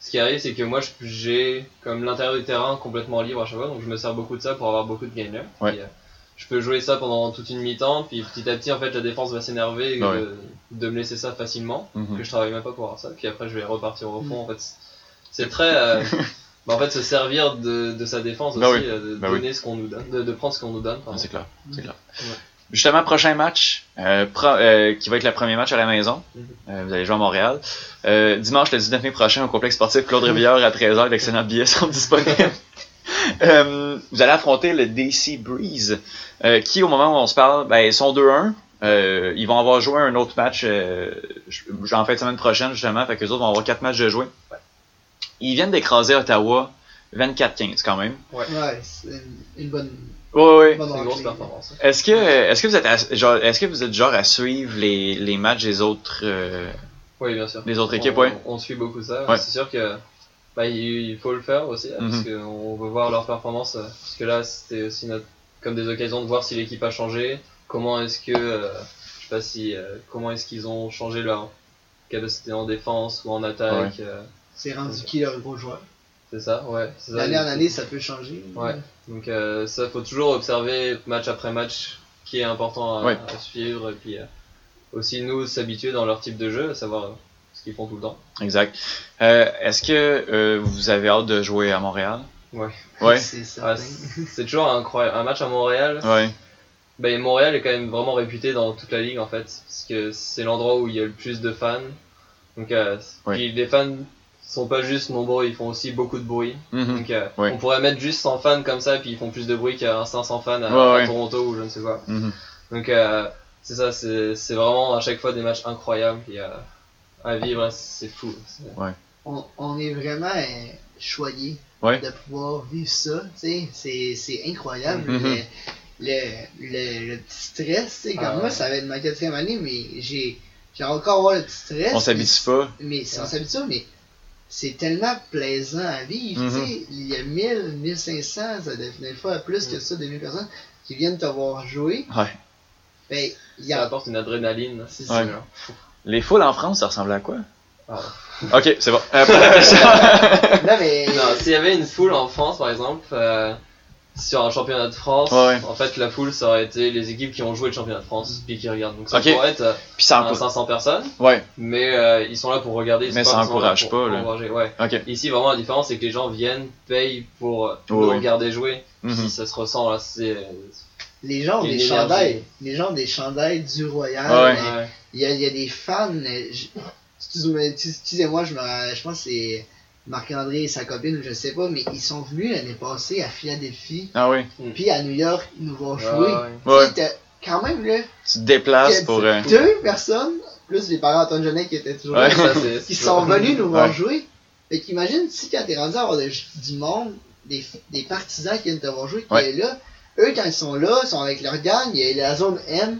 ce qui arrive, c'est que moi, j'ai comme l'intérieur du terrain complètement libre à chaque fois, donc je me sers beaucoup de ça pour avoir beaucoup de gagners. Ouais. Euh, je peux jouer ça pendant toute une mi-temps, puis petit à petit, en fait, la défense va s'énerver Ouais. de, de me laisser ça facilement, Mhm. que je travaille même pas pour avoir ça, puis après, je vais repartir au fond. En fait, c'est très. euh, bah, en fait, se servir de, de sa défense aussi, Bah oui. euh, de Bah oui. donner ce qu'on nous donne, de, de prendre ce qu'on nous donne. C'est clair, c'est clair. Ouais. Justement, prochain match, euh, pro- euh, qui va être le premier match à la maison. Mhm. Euh, vous allez jouer à Montréal. Euh, dimanche, le 19 mai prochain, au complexe sportif Claude Rivière à 13h. D'excellents billets sont disponibles. Euh, vous allez affronter le DC Breeze, euh, qui, au moment où on se parle, ben, ils sont 2-1. Euh, ils vont avoir joué un autre match euh, en fin de semaine prochaine, justement. Fait que les autres vont avoir quatre matchs de jouer. Ils viennent d'écraser Ottawa 24-15 quand même. Ouais, c'est une bonne, Ouais, ouais. C'est une grosse performance. Est-ce que, est-ce que vous êtes, à- genre, est-ce que vous êtes genre à suivre les, les matchs des autres, euh, Oui, bien sûr. les autres équipes, on, ouais? on suit beaucoup ça. Ouais. C'est sûr que bah, il, il faut le faire aussi, hein, parce Mhm. qu'on veut voir leur performance. euh, Parce que là, c'était aussi notre, comme des occasions de voir si l'équipe a changé. Comment est-ce que, euh, je sais pas si, euh, comment est-ce qu'ils ont changé leur capacité en défense ou en attaque. euh, C'est rendu qui leur gros joueur? c'est ça, ouais. c'est ça. D'année en année, ça peut changer. Ouais. Donc euh, ça, faut toujours observer match après match qui est important à, Ouais. à suivre et puis euh, aussi nous s'habituer dans leur type de jeu, à savoir euh, ce qu'ils font tout le temps. Exact. Euh, est-ce que euh, vous avez hâte de jouer à Montréal? Ouais. Ouais. C'est Ah, c'est toujours incroyable. Un match à Montréal, Ouais. ben, Montréal est quand même vraiment réputé dans toute la ligue en fait, parce que c'est l'endroit où il y a le plus de fans. Donc euh, Ouais. puis les fans sont pas juste nombreux, ils font aussi beaucoup de bruit. Mhm. Donc euh, Ouais. on pourrait mettre juste 100 fans comme ça, puis ils font plus de bruit qu'un 500 fans à, Ouais, à ouais. Toronto ou je ne sais quoi. Mhm. Donc euh, c'est ça, c'est c'est vraiment à chaque fois des matchs incroyables puis, euh, à vivre, c'est fou. On, on est vraiment euh, choyé Ouais. de pouvoir vivre ça, tu sais, c'est, c'est incroyable. Mhm. le, le, le, le petit stress, comme Ah moi, ça va être ma quatrième année, mais j'ai, j'ai encore avoir le petit stress. On s'habitue pas. Mais on s'habitue, mais c'est tellement plaisant à vivre, Mhm. tu sais, il y a 1000, 1500, ça devient des fois plus que ça, 2000 personnes qui viennent te voir jouer. Ouais. Ben, il y Ça a, apporte une adrénaline. c'est Ouais. ça. Les foules en France, ça ressemble à quoi? Ah. Ok, c'est bon. Euh. Non, mais, Non, s'il y avait une foule en France par exemple, euh, sur un championnat de France, Ouais, ouais. en fait la foule ça aurait été les équipes qui ont joué le championnat de France puis qui regardent. Donc ça pourrait être euh, Puis ça un encourage. 500 personnes, Ouais, mais euh, ils sont là pour regarder. ils Mais sont ça encourage là pas, pour là. encourager, Ouais. Ici vraiment la différence c'est que les gens viennent, payent pour euh, nous regarder jouer. Mhm. Puis ça se ressent là, c'est. les gens ont des chandails, les gens ont des chandails du Royal. Ouais. mais Ouais. Il y a, il y a des fans, euh, je- excusez-moi, je me je pense que c'est Marc-André et sa copine, je sais pas, mais ils sont venus l'année passée à Philadelphie, Ah oui. puis à New York, ils nous vont Ouais, jouer. ouais. Tu sais, quand même, là, Tu te déplaces pour. euh, deux personnes, plus les parents d'Antoine Genet qui étaient toujours Ouais. là, Ça, c'est- qui sont venus nous voir Ouais. jouer. Fait qu'imagine si quand t'es rendu à avoir de- du monde, des, des partisans qui viennent te voir jouer, qui Ouais. est là, eux quand ils sont là, ils sont avec leur gang, il y a la zone M,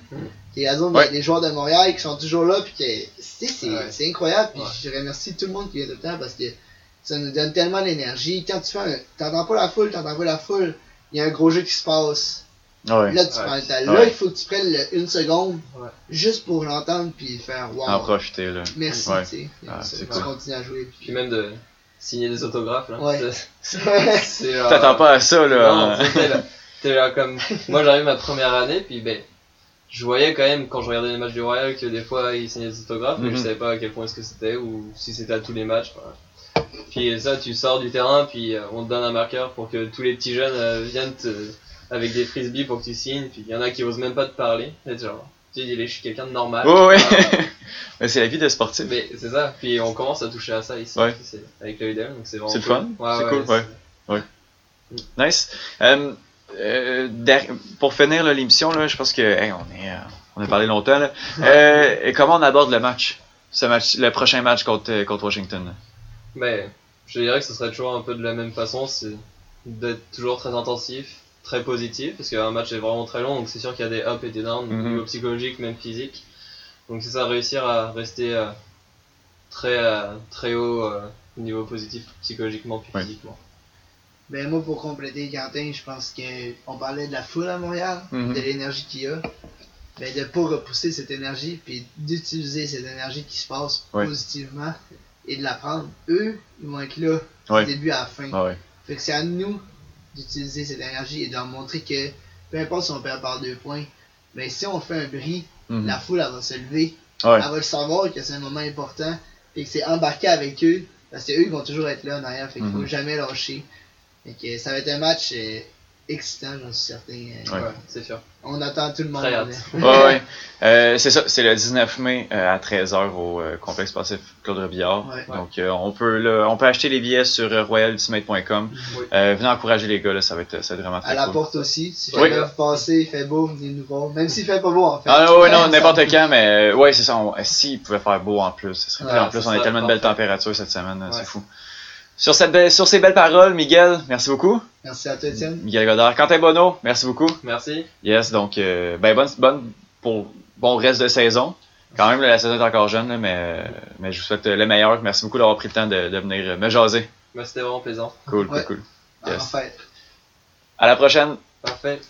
qui est la zone Ouais. des joueurs de Montréal qui sont toujours là, puis que tu sais, c'est Ouais. incroyable, puis Ouais. je remercie tout le monde qui vient tout le temps parce que ça nous donne tellement d'énergie. Quand tu fais un, t'entends pas la foule, t'entends pas la foule, il y a un gros jeu qui se passe. ouais. Là, tu Ouais. prends le temps. Là, Ouais. il faut que tu prennes le- une seconde Ouais. juste pour l'entendre puis faire wow. En profiter, là. Merci, Ouais. tu sais. Ah, tu cool. continues à jouer. Puis même de signer des autographes, là. Ouais. Genre- T'attends pas à ça, là. Non, là. T'es là comme. Moi, j'arrive ma première année, puis ben. Je voyais quand même, quand je regardais les matchs du Royal, que des fois ils signaient des autographes, mais je savais pas à quel point est-ce que c'était, ou si c'était à tous les matchs. enfin. Puis ça, tu sors du terrain, puis euh, on te donne un marqueur pour que tous les petits jeunes euh, viennent te- avec des frisbees pour que tu signes, puis il y en a qui osent même pas te parler. Et genre, tu dis, je suis quelqu'un de normal. Ouais, ouais. Mais c'est la vie de sportif. mais c'est ça, puis on commence à toucher à ça ici, Ouais. avec le IDL, donc c'est vraiment C'est le cool. fun, Ouais, c'est cool, ouais. Nice. Euh, euh, pour finir l'émission, là, je pense que hey, on est, euh, on a parlé longtemps. Là. Euh, et comment on aborde le match, ce match, le prochain match contre, contre Washington? Mais je dirais que ce serait toujours un peu de la même façon, c'est d'être toujours très intensif, très positif, parce qu'un match est vraiment très long, donc c'est sûr qu'il y a des ups et des downs, au niveau psychologique, même physique. Donc c'est ça, réussir à rester euh, très, euh, très haut euh, au niveau positif, psychologiquement puis Ouais. physiquement. Ben moi pour compléter Quentin, je pense que on parlait de la foule à Montréal, Mhm. de l'énergie qu'il y a. Ben de pas repousser cette énergie puis d'utiliser cette énergie qui se passe Ouais. positivement et de la prendre. Eux, ils vont être là Ouais. du début à la fin. Ah ouais. Fait que c'est à nous d'utiliser cette énergie et de leur montrer que peu importe si on perd par deux points, ben si on fait un bris, Mhm. la foule elle va se lever, Ouais. elle va le savoir que c'est un moment important et que c'est embarqué avec eux parce que eux ils vont toujours être là en arrière, fait qu'il faut Mhm. jamais lâcher. Fait que ça va être un match euh, excitant, j'en suis certain. euh, Ouais. Ouais, c'est sûr. On attend tout le monde. Très là. hâte. Ouais, ouais. Euh, c'est ça, c'est le 19 mai euh, à 13h au euh, complexe sportif Claude Robillard. Ouais. Donc euh, on peut là, on peut acheter les billets sur euh, royalultimate.com. Oui. Euh, venez encourager les gars là, ça va être ça va être vraiment très À la cool. porte aussi, si Oui. jamais vous passez, il fait beau, venez nous voir. Même s'il fait pas beau en fait. Ah ouais, non, n'importe quand, mais ouais, c'est ça. on- S'il pouvait faire beau en plus, ce serait Ouais, cool. En plus, on a tellement de belles températures cette semaine, c'est Ouais. fou. Sur, cette belle- sur ces belles paroles, Miguel, merci beaucoup. Merci à toi, Étienne. Miguel Godard. Quentin Bonneau, merci beaucoup. Merci. Yes, donc, euh, ben, bonne, bonne pour bon reste de saison. Quand même, là, la saison est encore jeune, là, mais, euh, mais je vous souhaite le meilleur. Merci beaucoup d'avoir pris le temps de, de venir me jaser. Bah, C'était vraiment plaisant. Cool, Ouais. cool, cool. En Yes. fait. À la prochaine. Parfait.